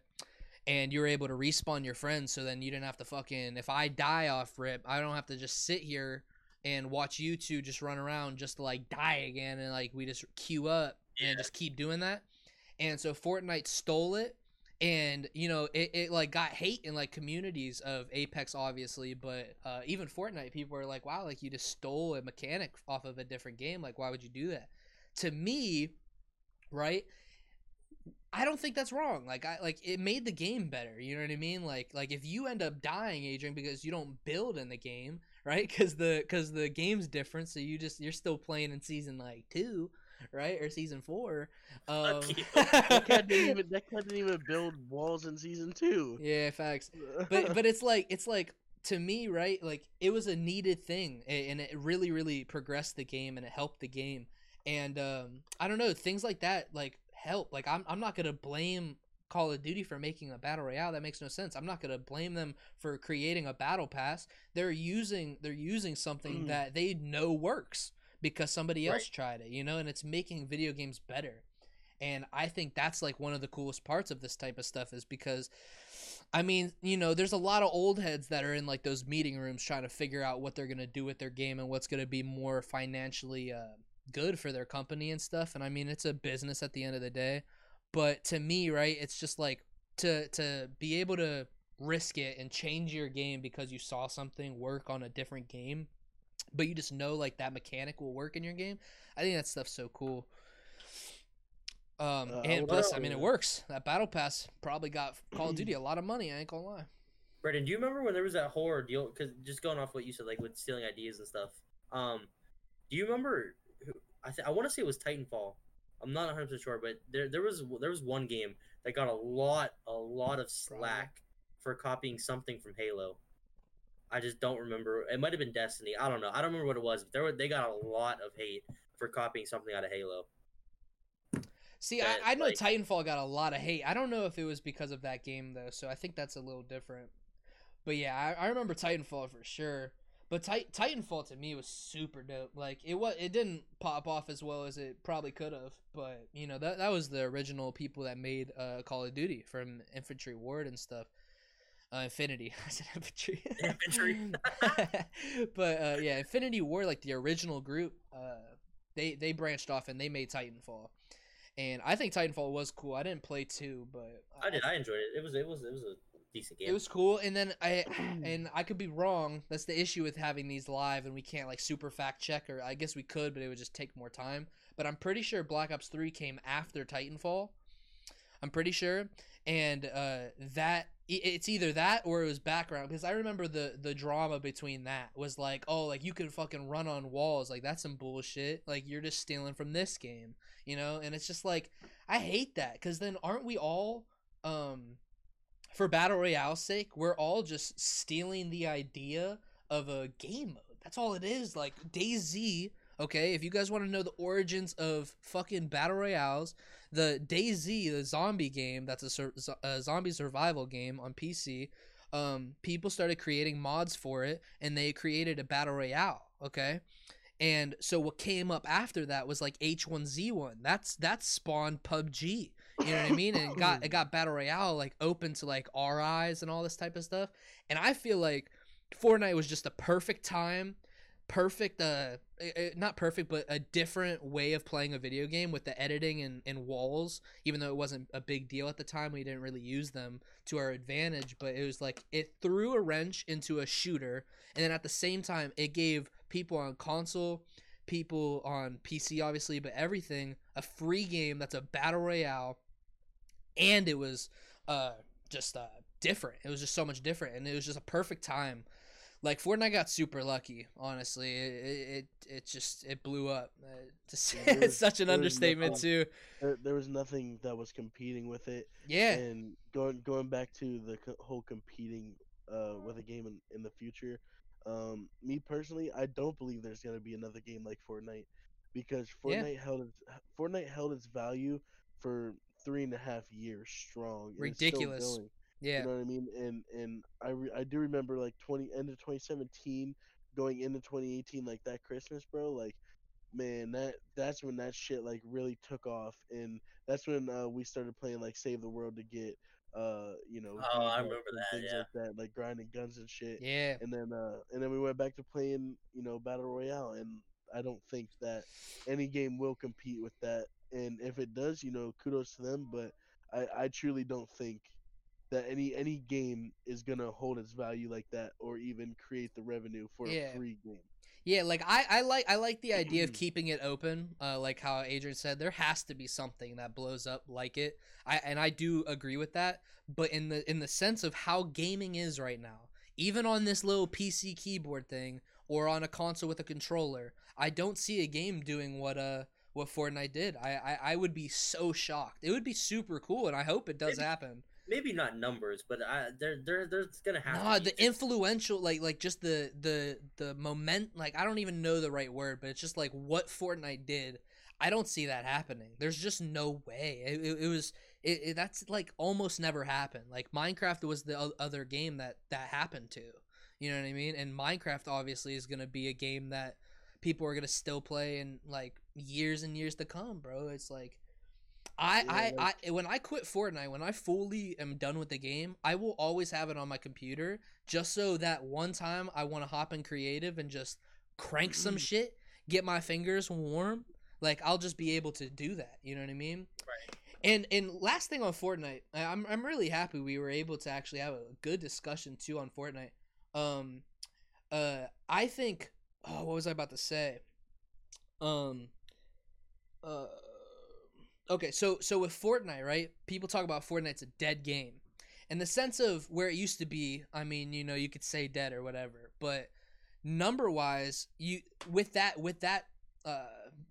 And you were able to respawn your friends so then you didn't have to fucking if i die off rip i don't have to just sit here and watch you two just run around just to like die again and like we just queue up Yeah. and just keep doing that. And so fortnite stole it and you know it, it like got hate in like communities of apex obviously but uh, even fortnite people are like wow like you just stole a mechanic off of a different game like why would you do that? To me right I don't think that's wrong. Like I like it made the game better. You know what I mean? Like like if you end up dying, Adrian, because you don't build in the game, right? Because the because the game's different, so you just you're still playing in season like two, right, or season four. Um. That cat didn't even that cat didn't even build walls in season two. yeah, facts. But but it's like it's like to me, right? Like it was a needed thing, and it really really progressed the game and it helped the game. And um, I don't know things like that like help. Like I'm I'm not gonna blame Call of Duty for making a battle royale. That makes no sense. I'm not gonna blame them for creating a battle pass. They're using they're using something Mm. that they know works because somebody else Right. tried it, you know, and it's making video games better. And I think that's like one of the coolest parts of this type of stuff is because I mean, you know, there's a lot of old heads that are in like those meeting rooms trying to figure out what they're going to do with their game and what's going to be more financially uh, good for their company and stuff. And I mean, it's a business at the end of the day. But to me, right, it's just like to to be able to risk it and change your game because you saw something work on a different game, but you just know like that mechanic will work in your game. I think that stuff's so cool. Um, Uh, and would plus, I mean, it works. That battle pass probably got Call of Duty a lot of money. I ain't gonna lie. Brandon, do you remember when there was that horror deal? Because just going off what you said, like with stealing ideas and stuff. Um, do you remember? I th- I want to say it was Titanfall. I'm not 100 percent sure, but there there was there was one game that got a lot a lot of slack for copying something from Halo. I just don't remember. It might have been Destiny. I don't know. I don't remember what it was. But there were they got a lot of hate for copying something out of Halo. See, that, I, I know like- Titanfall got a lot of hate. I don't know if it was because of that game though, so I think that's a little different. But yeah, I, I remember Titanfall for sure. But Tit- Titanfall to me was super dope. Like it was, it didn't pop off as well as it probably could have. But you know that that was the original people that made uh, Call of Duty from Infantry Ward and stuff. Uh, Infinity, I said infantry. Infantry. but uh, yeah, Infinity Ward, like the original group, uh, they they branched off and they made Titanfall, and I think Titanfall was cool. I didn't play two, but I did. I enjoyed it. It was it was it was a decent game. It was cool, and then I and I could be wrong. That's the issue with having these live, and we can't like super fact check, or I guess we could, but it would just take more time. But I'm pretty sure Black Ops Three came after Titanfall. I'm pretty sure, and uh, that it's either that or it was background because I remember the the drama between that was like, oh, like you can fucking run on walls, like that's some bullshit. Like you're just stealing from this game, you know? And it's just like I hate that because then aren't we all um for battle royale's sake, we're all just stealing the idea of a game mode. That's all it is. Like DayZ, okay? If you guys want to know the origins of fucking battle royales, the DayZ, the zombie game, that's a, sur- a zombie survival game on PC. Um, people started creating mods for it, and they created a battle royale. Okay, and so what came up after that was like H1Z1. That's that spawned PUBG. You know what I mean? And it got it got battle royale like open to like RIs and all this type of stuff. And I feel like Fortnite was just a perfect time, perfect uh eh, eh, not perfect but a different way of playing a video game with the editing and, and walls even though it wasn't a big deal at the time we didn't really use them to our advantage but it was like it threw a wrench into a shooter and then at the same time it gave people on console people on pc obviously but everything a free game that's a battle royale and it was uh just uh different it was just so much different and it was just a perfect time like Fortnite got super lucky. Honestly, it it, it, just it blew up. Uh, to There it's such an understatement nothing- too. there, there was nothing that was competing with it. Yeah, And going going back to the co- whole competing uh, with a game in, in the future, um, me personally, I don't believe there's gonna be another game like Fortnite because Yeah. Fortnite held its Fortnite held its value for three and a half years strong. and it's still Ridiculous. going. yeah, You know what I mean? And and I re- I do remember like twenty end of twenty seventeen, going into twenty eighteen, like that Christmas, bro. Like, man, that that's when that shit like really took off, and that's when uh, we started playing like Save the World to get uh you know. Oh, I V-Bucks remember that, Things yeah. like that, like grinding guns and shit. yeah. And then uh and then we went back to playing you know battle royale, and I don't think that any game will compete with that. And if it does, you know, kudos to them. But I I truly don't think that any any game is gonna hold its value like that, or even create the revenue for Yeah. a free game. Yeah, like I, I like I like the idea of keeping it open. Uh, like how Adrian said, there has to be something that blows up like it. I and I do agree with that. But in the in the sense of how gaming is right now, even on this little PC keyboard thing or on a console with a controller, I don't see a game doing what uh what Fortnite did. I I, I would be so shocked. It would be super cool, and I hope it does Maybe- happen. Maybe not numbers, but I, there, there, there's gonna have Nah, to the influential, like, like just the the the moment, like I don't even know the right word, but it's just like what Fortnite did. I don't see that happening. There's just no way. It, it, it was it, it, that's like almost never happened. Like Minecraft was the o- other game that that happened to. You know what I mean? And Minecraft obviously is gonna be a game that people are gonna still play and like years and years to come, bro. It's like. I, Yeah, I, like- I when I quit Fortnite, when I fully am done with the game, I will always have it on my computer just so that one time I want to hop in creative and just crank some shit, get my fingers warm. Like I'll just be able to do that. You know what I mean? Right. And and last thing on Fortnite, I- I'm I'm really happy we were able to actually have a good discussion too on Fortnite. Um, uh, I think. Oh, what was I about to say? Um, uh, okay, so so with Fortnite, right? People talk about Fortnite's a dead game. In the sense of where it used to be, I mean, you know, you could say dead or whatever, but number wise, you with that with that uh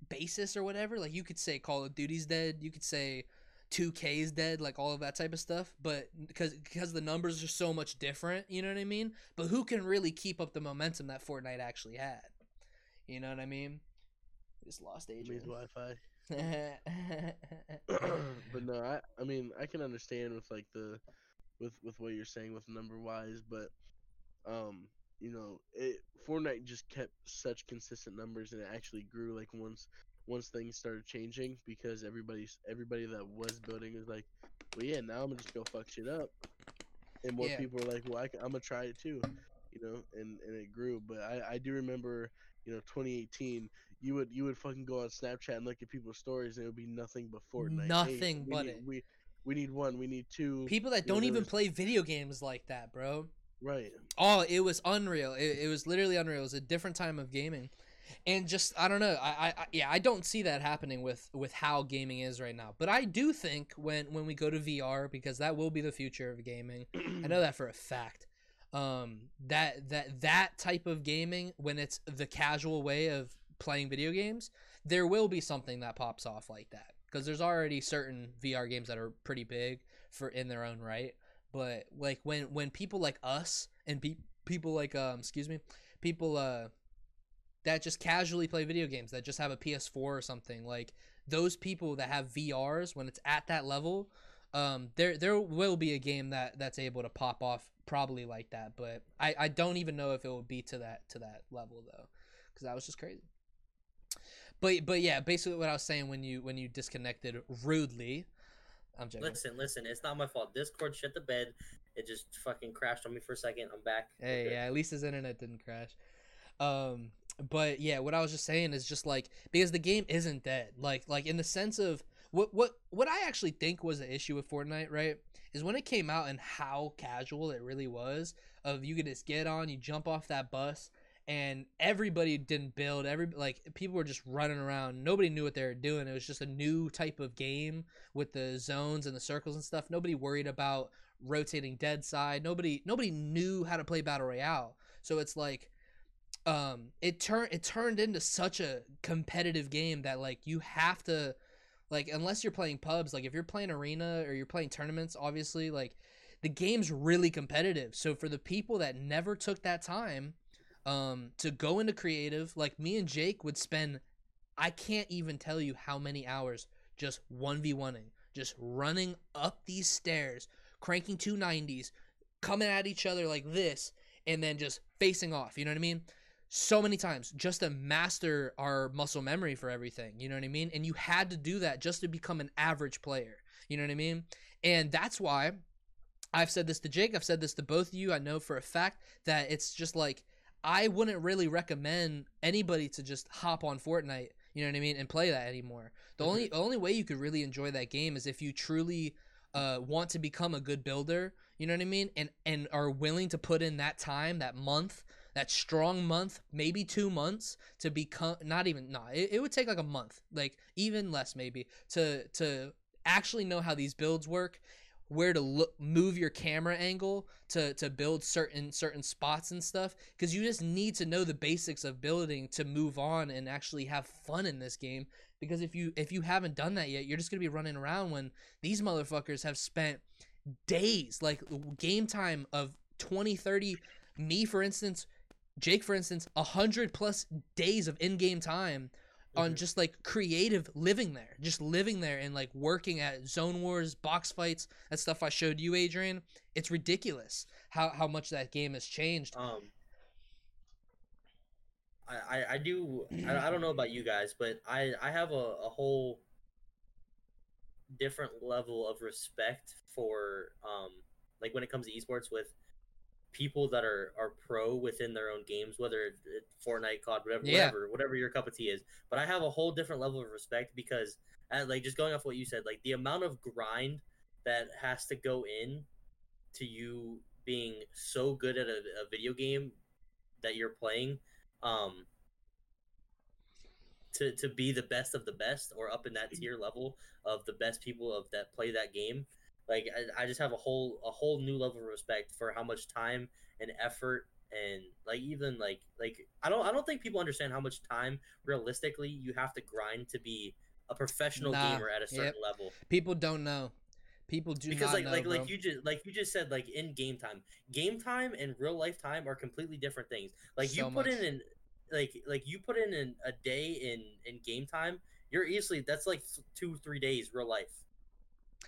basis or whatever, like you could say Call of Duty's dead, you could say 2K is dead, like all of that type of stuff, but because because the numbers are so much different, you know what I mean? But who can really keep up the momentum that Fortnite actually had? You know what I mean? Just lost Adrian. means Wi-Fi. but no, I I mean I can understand with like the with with what you're saying with number wise, but um you know it Fortnite just kept such consistent numbers and it actually grew like once once things started changing because everybody's everybody that was building was like, well yeah now I'm gonna just go fuck shit up, and more Yeah. people were like, well I, am gonna try it too, you know, and and it grew. But I I do remember you know 2018 you would you would fucking go on Snapchat and look at people's stories and it would be nothing but Fortnite. Nothing we but need, it. We we need one. We need two. People that don't even play video games like that, bro. right. Oh, it was unreal. It, it was literally unreal. It was a different time of gaming, and just I don't know. I, I, I yeah, I don't see that happening with with how gaming is right now. But I do think when when we go to VR, because that will be the future of gaming. I know that for a fact. Um, that that that type of gaming, when it's the casual way of playing video games, there will be something that pops off like that. Because there's already certain VR games that are pretty big for in their own right. But like when when people like us and pe- people like um excuse me people uh that just casually play video games that just have a PS4 or something like those people that have VRs when it's at that level um there there will be a game that that's able to pop off probably like that but I I don't even know if it will be to that to that level though cuz that was just crazy but but yeah basically what I was saying when you when you disconnected rudely I'm joking Listen, listen, it's not my fault. Discord shit the bed. It just fucking crashed on me for a second. I'm back. Hey, yeah, at least his internet didn't crash. Um, but yeah, what I was just saying is just like because the game isn't dead. Like, like in the sense of what what what I actually think was the issue with Fortnite, right? Is when it came out and how casual it really was. Of you could just get on, you jump off that bus, and everybody didn't build. Every like people were just running around. Nobody knew what they were doing. It was just a new type of game with the zones and the circles and stuff. Nobody worried about rotating dead side. Nobody nobody knew how to play battle royale. So it's like um it turned it turned into such a competitive game that like you have to like unless you're playing pubs, like if you're playing arena or you're playing tournaments, obviously like the game's really competitive. So for the people that never took that time um to go into creative, like me and Jake would spend I can't even tell you how many hours just 1v1ing, just running up these stairs, cranking 290s, coming at each other like this, and then just facing off. You know what I mean? So many times just to master our muscle memory for everything. You know what I mean? And you had to do that just to become an average player. You know what I mean? And that's why I've said this to Jake, I've said this to both of you. I know for a fact that it's just like I wouldn't really recommend anybody to just hop on Fortnite, you know what I mean, and play that anymore. The only only way you could really enjoy that game is if you truly uh, want to become a good builder. You know what I mean? And and are willing to put in that time, that month, that strong month, maybe two months to become not even no, it, it would take like a month, like even less maybe to to actually know how these builds work where to look move your camera angle to to build certain certain spots and stuff because you just need to know the basics of building to move on and actually have fun in this game. Because if you if you haven't done that yet you're just going to be running around when these motherfuckers have spent days like game time of 20 30 me for instance jake for instance 100 plus days of in-game time on Mhm. just like creative living there, just living there and like working at zone wars, box fights, that stuff I showed you, Adrian. It's ridiculous how how much that game has changed. Um, I, I, I do. I, I don't know about you guys, but I, I have a, a whole different level of respect for um like when it comes to esports with people that are are pro within their own games, whether it, it Fortnite, COD, whatever, Yeah. whatever, whatever your cup of tea is. But I have a whole different level of respect because, uh, like, just going off what you said, like the amount of grind that has to go in to you being so good at a, a video game that you're playing, um, to to be the best of the best or up in that tier level of the best people of that play that game like I, I just have a whole a whole new level of respect for how much time and effort and like even like like I don't I don't think people understand how much time realistically you have to grind to be a professional Nah, gamer at a certain yep. level People don't know. People do because not like know, like bro. like you just like you just said like in game time game time and real life time are completely different things like you put much. in an like like you put in an, a day in in game time you're easily that's like two three days real life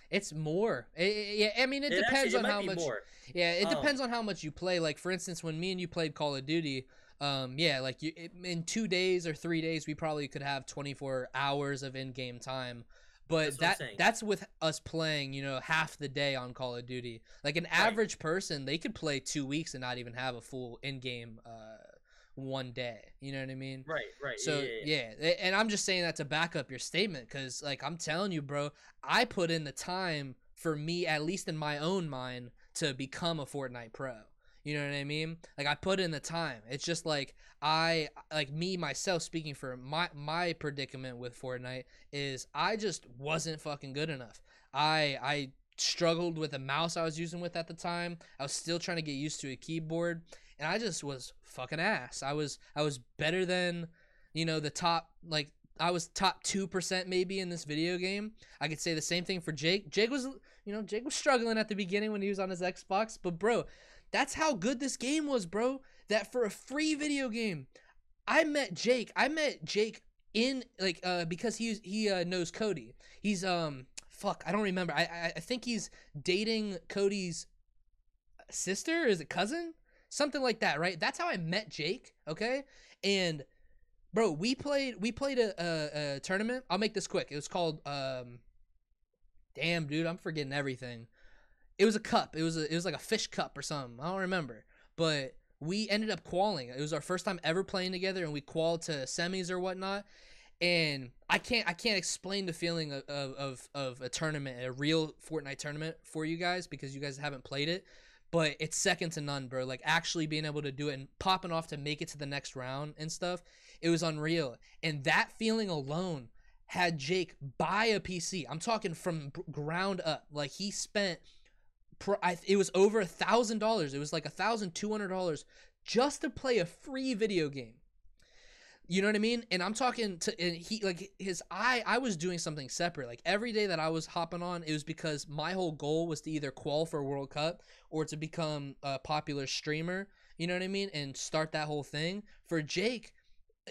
It's more. Yeah, I mean, it, It depends actually- it on how much. more. Yeah, it Um, depends on how much you play. Like for instance, when me and you played Call of Duty, um, yeah, like you it, in two days or three days, we probably could have twenty four hours of in game time. But That's that that's with us playing, you know, half the day on Call of Duty. Like an average person, they could play two weeks and not even have a full in game uh, one day. You know what I mean? right right So yeah, yeah, yeah. yeah, and I'm just saying that to back up your statement because, like, I'm telling you, bro, I put in the time for me, at least in my own mind, to become a Fortnite pro. You know what I mean? Like, I put in the time. It's just like I, like me myself, speaking for my my predicament with Fortnite is I just wasn't fucking good enough. I I struggled with the mouse I was using with at the time. I was still trying to get used to a keyboard and I just was fucking ass. I was I was better than you know the top like I was top 2% maybe in this video game. I could say the same thing for Jake. Jake was you know, Jake was struggling at the beginning when he was on his Xbox, but bro, that's how good this game was, bro. That for a free video game, I met Jake. I met Jake in like uh because he's he uh, knows Cody. He's um fuck, I don't remember. I I, I think he's dating Cody's sister, is it cousin? Something like that, right? That's how I met Jake, okay? And bro, we played we played a, a, a tournament. I'll make this quick. It was called um damn dude, I'm forgetting everything. It was a cup. It was a, it was like a fish cup or something. I don't remember. But we ended up qualing. It was our first time ever playing together, and we qualified to semis or whatnot. And I can't I can't explain the feeling of, of, of, of a tournament, a real Fortnite tournament for you guys because you guys haven't played it. But it's second to none, bro. Like actually being able to do it and popping off to make it to the next round and stuff, it was unreal. And that feeling alone had Jake buy a PC. I'm talking from ground up. Like he spent, it was over a thousand dollars. It was like a thousand two hundred dollars just to play a free video game. You know what I mean? And I'm talking to and he like his I I was doing something separate. Like every day that I was hopping on, it was because my whole goal was to either qual for a World Cup or to become a popular streamer. You know what I mean? And start that whole thing. For Jake,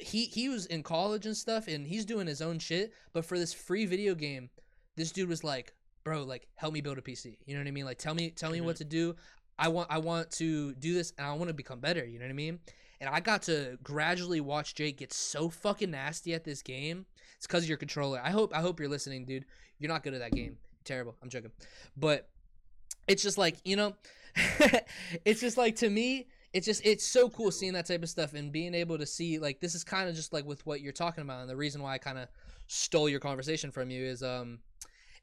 he he was in college and stuff and he's doing his own shit but for this free video game this dude was like bro like help me build a pc you know what i mean like tell me tell me what mm-hmm. to do i want i want to do this and i want to become better you know what i mean and i got to gradually watch jake get so fucking nasty at this game. It's because of your controller. I hope i hope you're listening dude. You're not good at that game. Terrible. I'm joking. But it's just like you know it's just like to me it's just it's so cool seeing that type of stuff and being able to see like this is kind of just like with what you're talking about and the reason why i kind of stole your conversation from you is um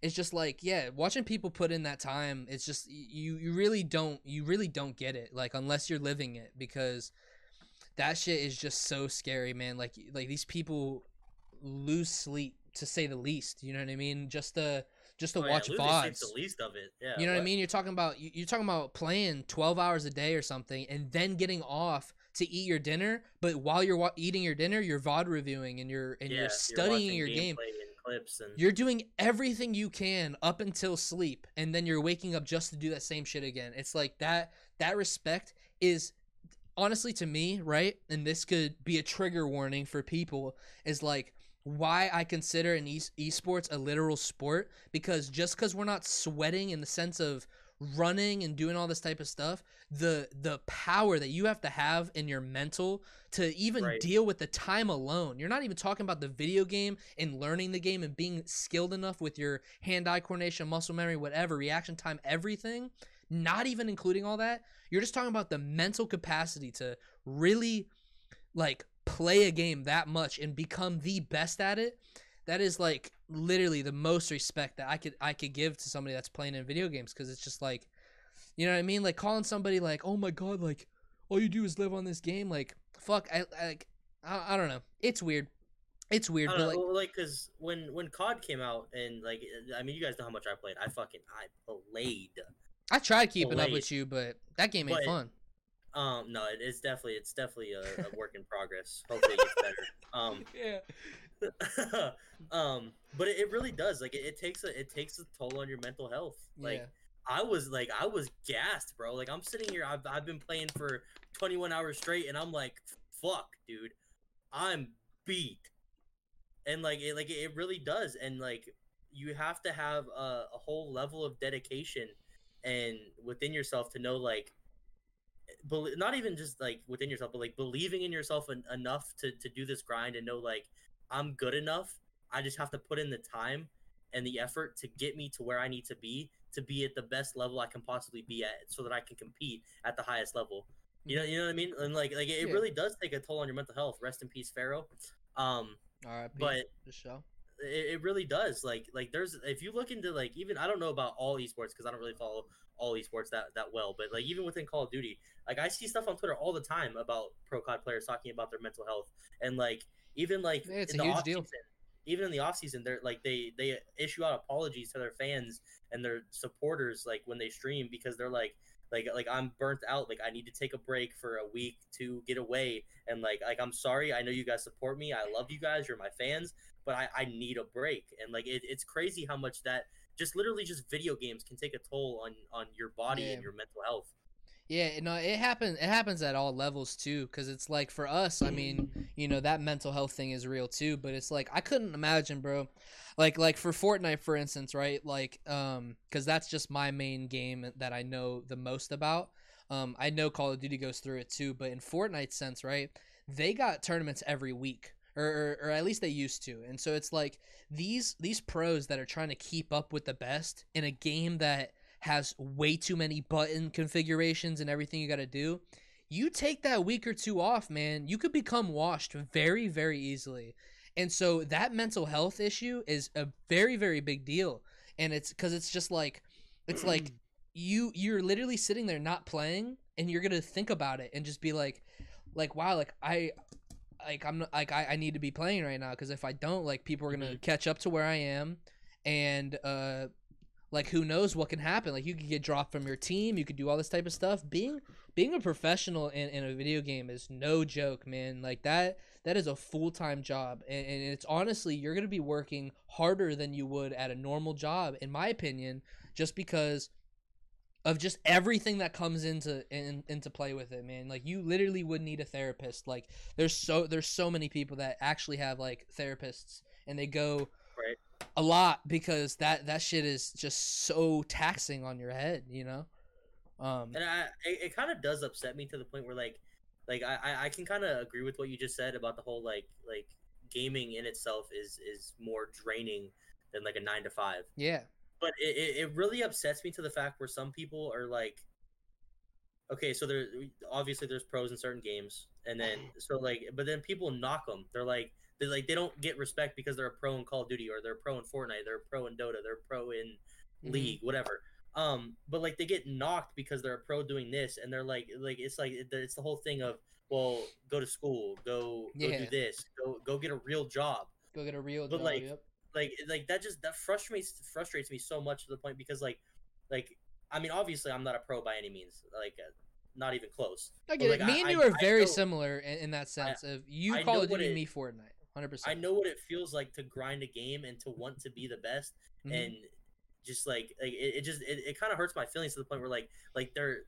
it's just like yeah watching people put in that time it's just you you really don't you really don't get it like unless you're living it because that shit is just so scary man like like these people lose sleep to say the least you know what i mean just to just to Oh, watch losing VODs. the least of it. Yeah. You know what I mean? You're talking about you- you're talking about playing 12 hours a day or something, and then getting off to eat your dinner. But while you're wa- eating your dinner, you're VOD reviewing and you're and Yeah, you're studying watching your game. and clips and You're doing everything you can up until sleep, and then you're waking up just to do that same shit again. It's like that. That respect is honestly to me right, and this could be a trigger warning for people. Is like why I consider an e- esports a literal sport because just because we're not sweating in the sense of running and doing all this type of stuff the the power that you have to have in your mental to even Right. deal with the time alone you're not even talking about the video game and learning the game and being skilled enough with your hand eye coordination muscle memory whatever reaction time everything not even including all that you're just talking about the mental capacity to really like play a game that much and become the best at it that is like literally the most respect that I could I could give to somebody that's playing in video games because it's just like you know what I mean like calling somebody like oh my god like all you do is live on this game like fuck I like I, I don't know it's weird it's weird but don't like know, like because when when COD came out and like I mean you guys know how much I played. I fucking I played. I tried keeping up with you but that game ain't But- fun Um, no, it, it's definitely it's definitely a, a work in progress. Hopefully it gets better. Um, yeah um, but it, it really does. Like it, it takes a it takes a toll on your mental health. Like yeah I was like I was gassed, bro. Like I'm sitting here. I've I've been playing for 21 hours straight, and I'm like, fuck, dude, I'm beat. And like it like it really does, and like you have to have a, a whole level of dedication and within yourself to know like bel not even just like within yourself but like believing in yourself en- enough to to do this grind and know like i'm good enough. I just have to put in the time and the effort to get me to where i need to be to be at the best level i can possibly be at so that i can compete at the highest level. You know you know what i mean? And like like it Yeah. really does take a toll on your mental health. Rest in peace pharaoh. Um all right but the show it, it really does like like there's if you look into like even i don't know about all esports because i don't really follow all esports that that well but like even within call of duty like i see stuff on twitter all the time about pro cod players talking about their mental health and like even like Yeah, it's in a the huge off deal. season even in the off season they're like they they issue out apologies to their fans and their supporters like when they stream because they're like like like i'm burnt out like i need to take a break for a week to get away and like like i'm sorry i know you guys support me i love you guys you're my fans but I, I need a break. And like it, it's crazy how much that just literally just video games can take a toll on on your body Yeah. and your mental health. Yeah, no, it happens. It happens at all levels too, because it's like for us. I mean, you know, that mental health thing is real too. But it's like I couldn't imagine, bro. Like, like for Fortnite, for instance, right? Like, um, because that's just my main game that I know the most about. Um, I know Call of Duty goes through it too, but in Fortnite sense, right? They got tournaments every week, or, or or at least they used to. And so it's like these these pros that are trying to keep up with the best in a game that has way too many button configurations and everything you got to do. You take that week or two off, man, you could become washed very, very easily. And so that mental health issue is a very, very big deal. And it's because it's just like, it's like you you're literally sitting there not playing, and you're gonna think about it and just be like, like wow, like I, like I'm not, like I, I need to be playing right now because if I don't, like people are gonna catch up to where I am, and uh, like who knows what can happen. Like you could get dropped from your team you could do all this type of stuff. Being being a professional in, in a video game is no joke man. Like that that is a full-time job and, and it's honestly you're going to be working harder than you would at a normal job in my opinion just because of just everything that comes into in, into play with it man. Like you literally would need a therapist. Like there's so there's so many people that actually have like therapists and they go. A lot because that that shit is just so taxing on your head you know? Um And I it, it kind of does upset me to the point where like like I I- can kind of agree with what you just said about the whole like like gaming in itself is is more draining than like a nine to five. yeah. But it, it, it really upsets me to the fact where some people are like okay so there obviously there's pros in certain games and then so like but then people knock them they're like They like they don't get respect because they're a pro in Call of Duty or they're a pro in Fortnite, they're a pro in Dota, they're a pro in Mhm. League, whatever. Um, but like they get knocked because they're a pro doing this, and they're like like it's like it's the whole thing of well, go to school, go go do this, go go get a real job Go get a real But, job. like, yep. like like that just that frustrates frustrates me so much to the point because like like I mean obviously I'm not a pro by any means like uh, not even close. I get like, it. Me I- and I- you are I very know- similar in, in that sense. of you I Call of Duty, it- me Fortnite, hundred percent. I know what it feels like to grind a game and to want to be the best Mhm. and just like, like it, it just it, it kind of hurts my feelings to the point where like like they're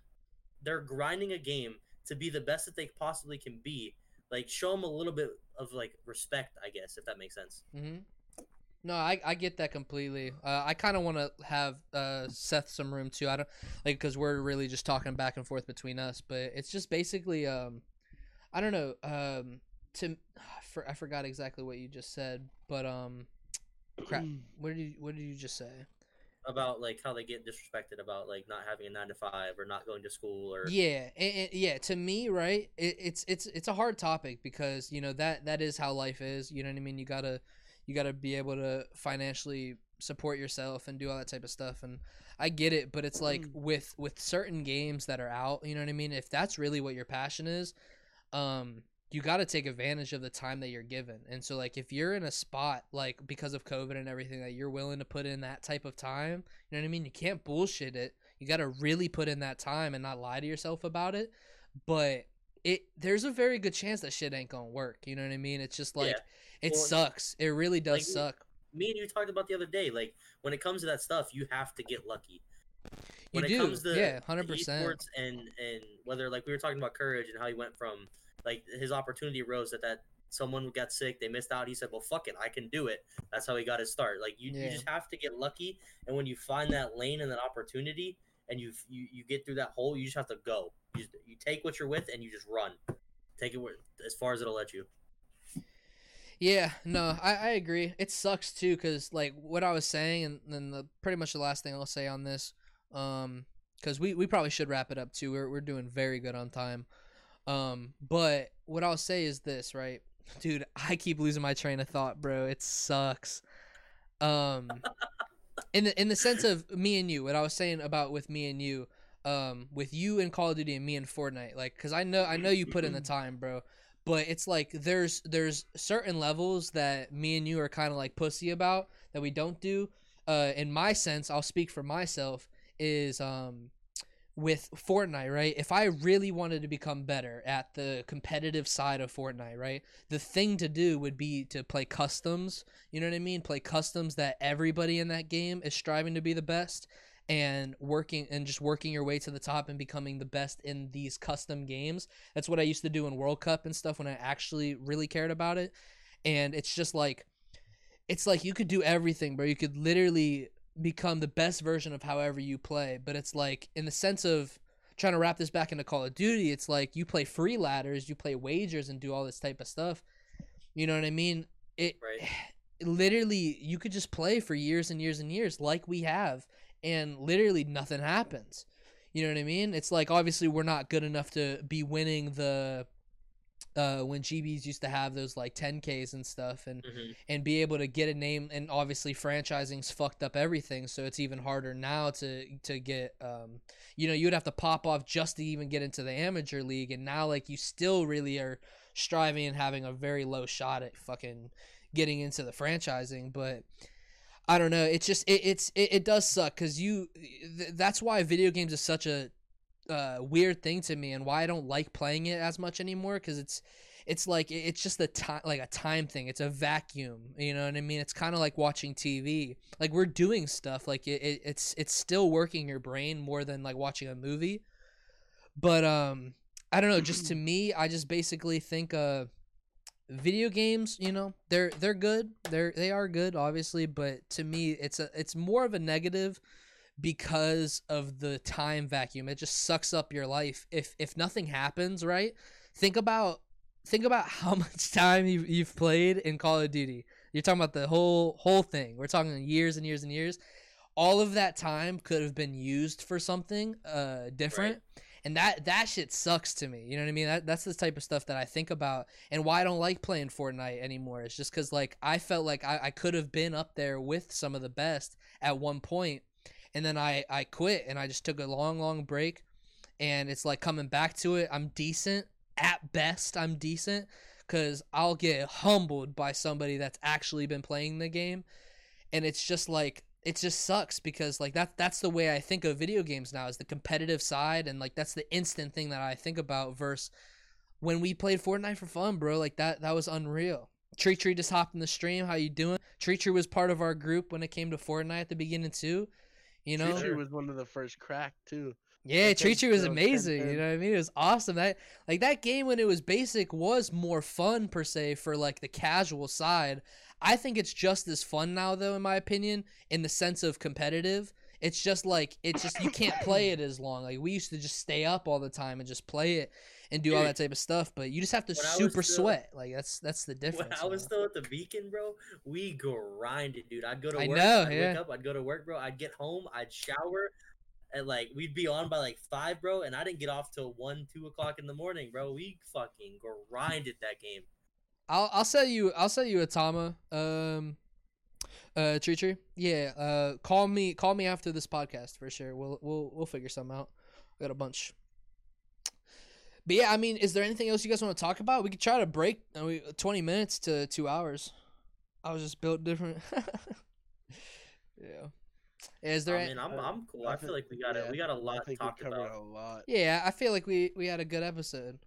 they're grinding a game to be the best that they possibly can be. Like show them a little bit of like respect, I guess, if that makes sense. hmm No, I, I get that completely. Uh, I kind of want to have uh, Seth some room too. I don't like because we're really just talking back and forth between us, but it's just basically um, I don't know um to for, I forgot exactly what you just said, but um, crap. What did you what did you just say? About like how they get disrespected about like not having a nine to five or not going to school or Yeah, and, and- yeah. To me, right, it, it's it's it's a hard topic because you know that that is how life is. You know what I mean? You gotta you gotta be able to financially support yourself and do all that type of stuff. And I get it, but it's like with with certain games that are out. You know what I mean? If that's really what your passion is, um, you got to take advantage of the time that you're given. And so, like, if you're in a spot like because of COVID and everything that you're willing to put in that type of time, you know what I mean? You can't bullshit it you got to really put in that time and not lie to yourself about it but it there's a very good chance that shit ain't gonna work you know what i mean it's just like Yeah. it Well, sucks it really does like, suck me and you talked about the other day. Like when it comes to that stuff, you have to get lucky. you it do comes to yeah 100% esports and and whether like we were talking about courage and how he went from like his opportunity arose that that someone got sick they missed out he said well fuck it i can do it. That's how he got his start. Like you, Yeah. you just have to get lucky and when you find that lane and that opportunity and you you, you get through that hole you just have to go. You, just, you take what you're with and you just run. Take it as far as it'll let you. Yeah no i, I agree. It sucks too because like what i was saying and then the pretty much the last thing i'll say on this um because we, we probably should wrap it up too. We're, we're doing very good on time um but what i'll say is this right? Dude i keep losing my train of thought bro. It sucks. Um in the in the sense of me and you what i was saying about with me and you um with you and call of duty and me and fortnite like because i know i know you put in the time bro. But it's like there's there's certain levels that me and you are kind of like pussy about that we don't do. Uh in my sense i'll speak for myself is um with Fortnite, right? If I really wanted to become better at the competitive side of Fortnite, right? The thing to do would be to play customs, you know what I mean? Play customs that everybody in that game is striving to be the best and working and just working your way to the top and becoming the best in these custom games. That's what I used to do in World Cup and stuff when I actually really cared about it. And it's just like it's like you could do everything, bro. You could literally become the best version of however you play. But it's like in the sense of trying to wrap this back into Call of Duty, it's like you play free ladders, you play wagers, and do all this type of stuff. You know what I mean? It Right. literally you could just play for years and years and years like we have, and literally nothing happens. You know what I mean? It's like obviously we're not good enough to be winning the uh when GBs used to have those like 10Ks and stuff and Mhm. and be able to get a name and obviously franchising's fucked up everything so it's even harder now to to get um you know you'd have to pop off just to even get into the amateur league and now like you still really are striving and having a very low shot at fucking getting into the franchising but I don't know it's just it, it's it, it does suck cuz you th- that's why video games is such a uh, weird thing to me and why I don't like playing it as much anymore cuz it's it's like it's just a time like a time thing. It's a vacuum you know what i mean? It's kind of like watching tv like we're doing stuff like it, it, it's it's still working your brain more than like watching a movie. But um i don't know just to me i just basically think uh video games you know they're they're good. They're they are good obviously but to me it's a it's more of a negative because of the time vacuum it just sucks up your life if if nothing happens right think about think about how much time you've, you've played in Call of Duty. You're talking about the whole whole thing. We're talking years and years and years. All of that time could have been used for something uh, different, and that that shit sucks to me. You know what I mean? That that's the type of stuff that I think about, and why I don't like playing Fortnite anymore. It's just because like I felt like I, I could have been up there with some of the best at one point, and then I I quit and I just took a long long break, and it's like coming back to it. I'm decent at best. I'm decent because I'll get humbled by somebody that's actually been playing the game, and it's just like it just sucks because like that that's the way I think of video games now is the competitive side and like that's the instant thing that I think about versus when we played Fortnite for fun, bro. Like that that was unreal. Tree Tree just hopped in the stream. How you doing? Tree Tree was part of our group when it came to Fortnite at the beginning too. You know, Tree was one of the first crack too. yeah, Tree Tree was amazing. 10-10. You know what I mean? It was awesome. That like that game when it was basic was more fun per se for like the casual side. I think it's just as fun now though, in my opinion, in the sense of competitive. It's just like it's just you can't play it as long. Like we used to just stay up all the time and just play it and do all that type of stuff. But you just have to I super still- sweat. Like that's that's the difference. When. I was still at the Beacon, bro, we grinded, dude. I'd go to I work. know, I'd wake up. I'd go to work, bro. I'd get home. I'd shower, and like we'd be on by like five, bro. And I didn't get off till one, two o'clock in the morning, bro. We fucking grinded that game. I'll I'll sell you I'll sell you a Tama. Um uh Tree Tree. Yeah, uh call me call me after this podcast for sure. We'll we'll we'll figure something out. We got a bunch. But yeah, I mean, is there anything else you guys want to talk about? We could try to break uh, we, 20 minutes to 2 hours. I was just built different. yeah. Is there I any- mean, I'm I'm cool. I I, thi- feel like we got a yeah, we got a lot think talked we covered about. a lot. Yeah, I feel like we we had a good episode.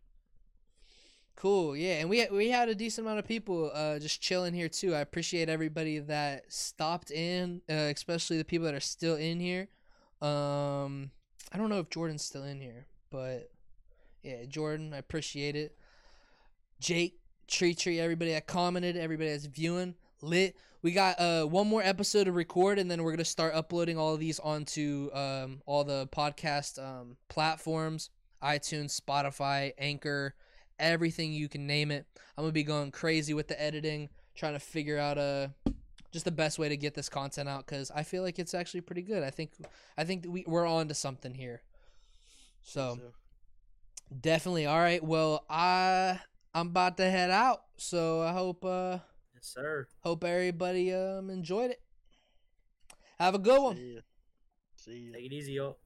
Cool, yeah, and we we had a decent amount of people uh, just chilling here too. I appreciate everybody that stopped in, uh, especially the people that are still in here. Um, I don't know if Jordan's still in here, but yeah, Jordan, I appreciate it. Jake, Tree Tree, everybody that commented, everybody that's viewing, lit. We got uh one more episode to record, and then we're gonna start uploading all of these onto um all the podcast um platforms, iTunes, Spotify, Anchor, everything you can name it. I'm gonna be going crazy with the editing, trying to figure out a just the best way to get this content out because I feel like it's actually pretty good. I think I think we we're on to something here. So. Definitely. All right. Well, I I'm about to head out, so I hope uh Yes, sir. hope everybody um enjoyed it. Have a good one. See ya. See ya. Take it easy, yo.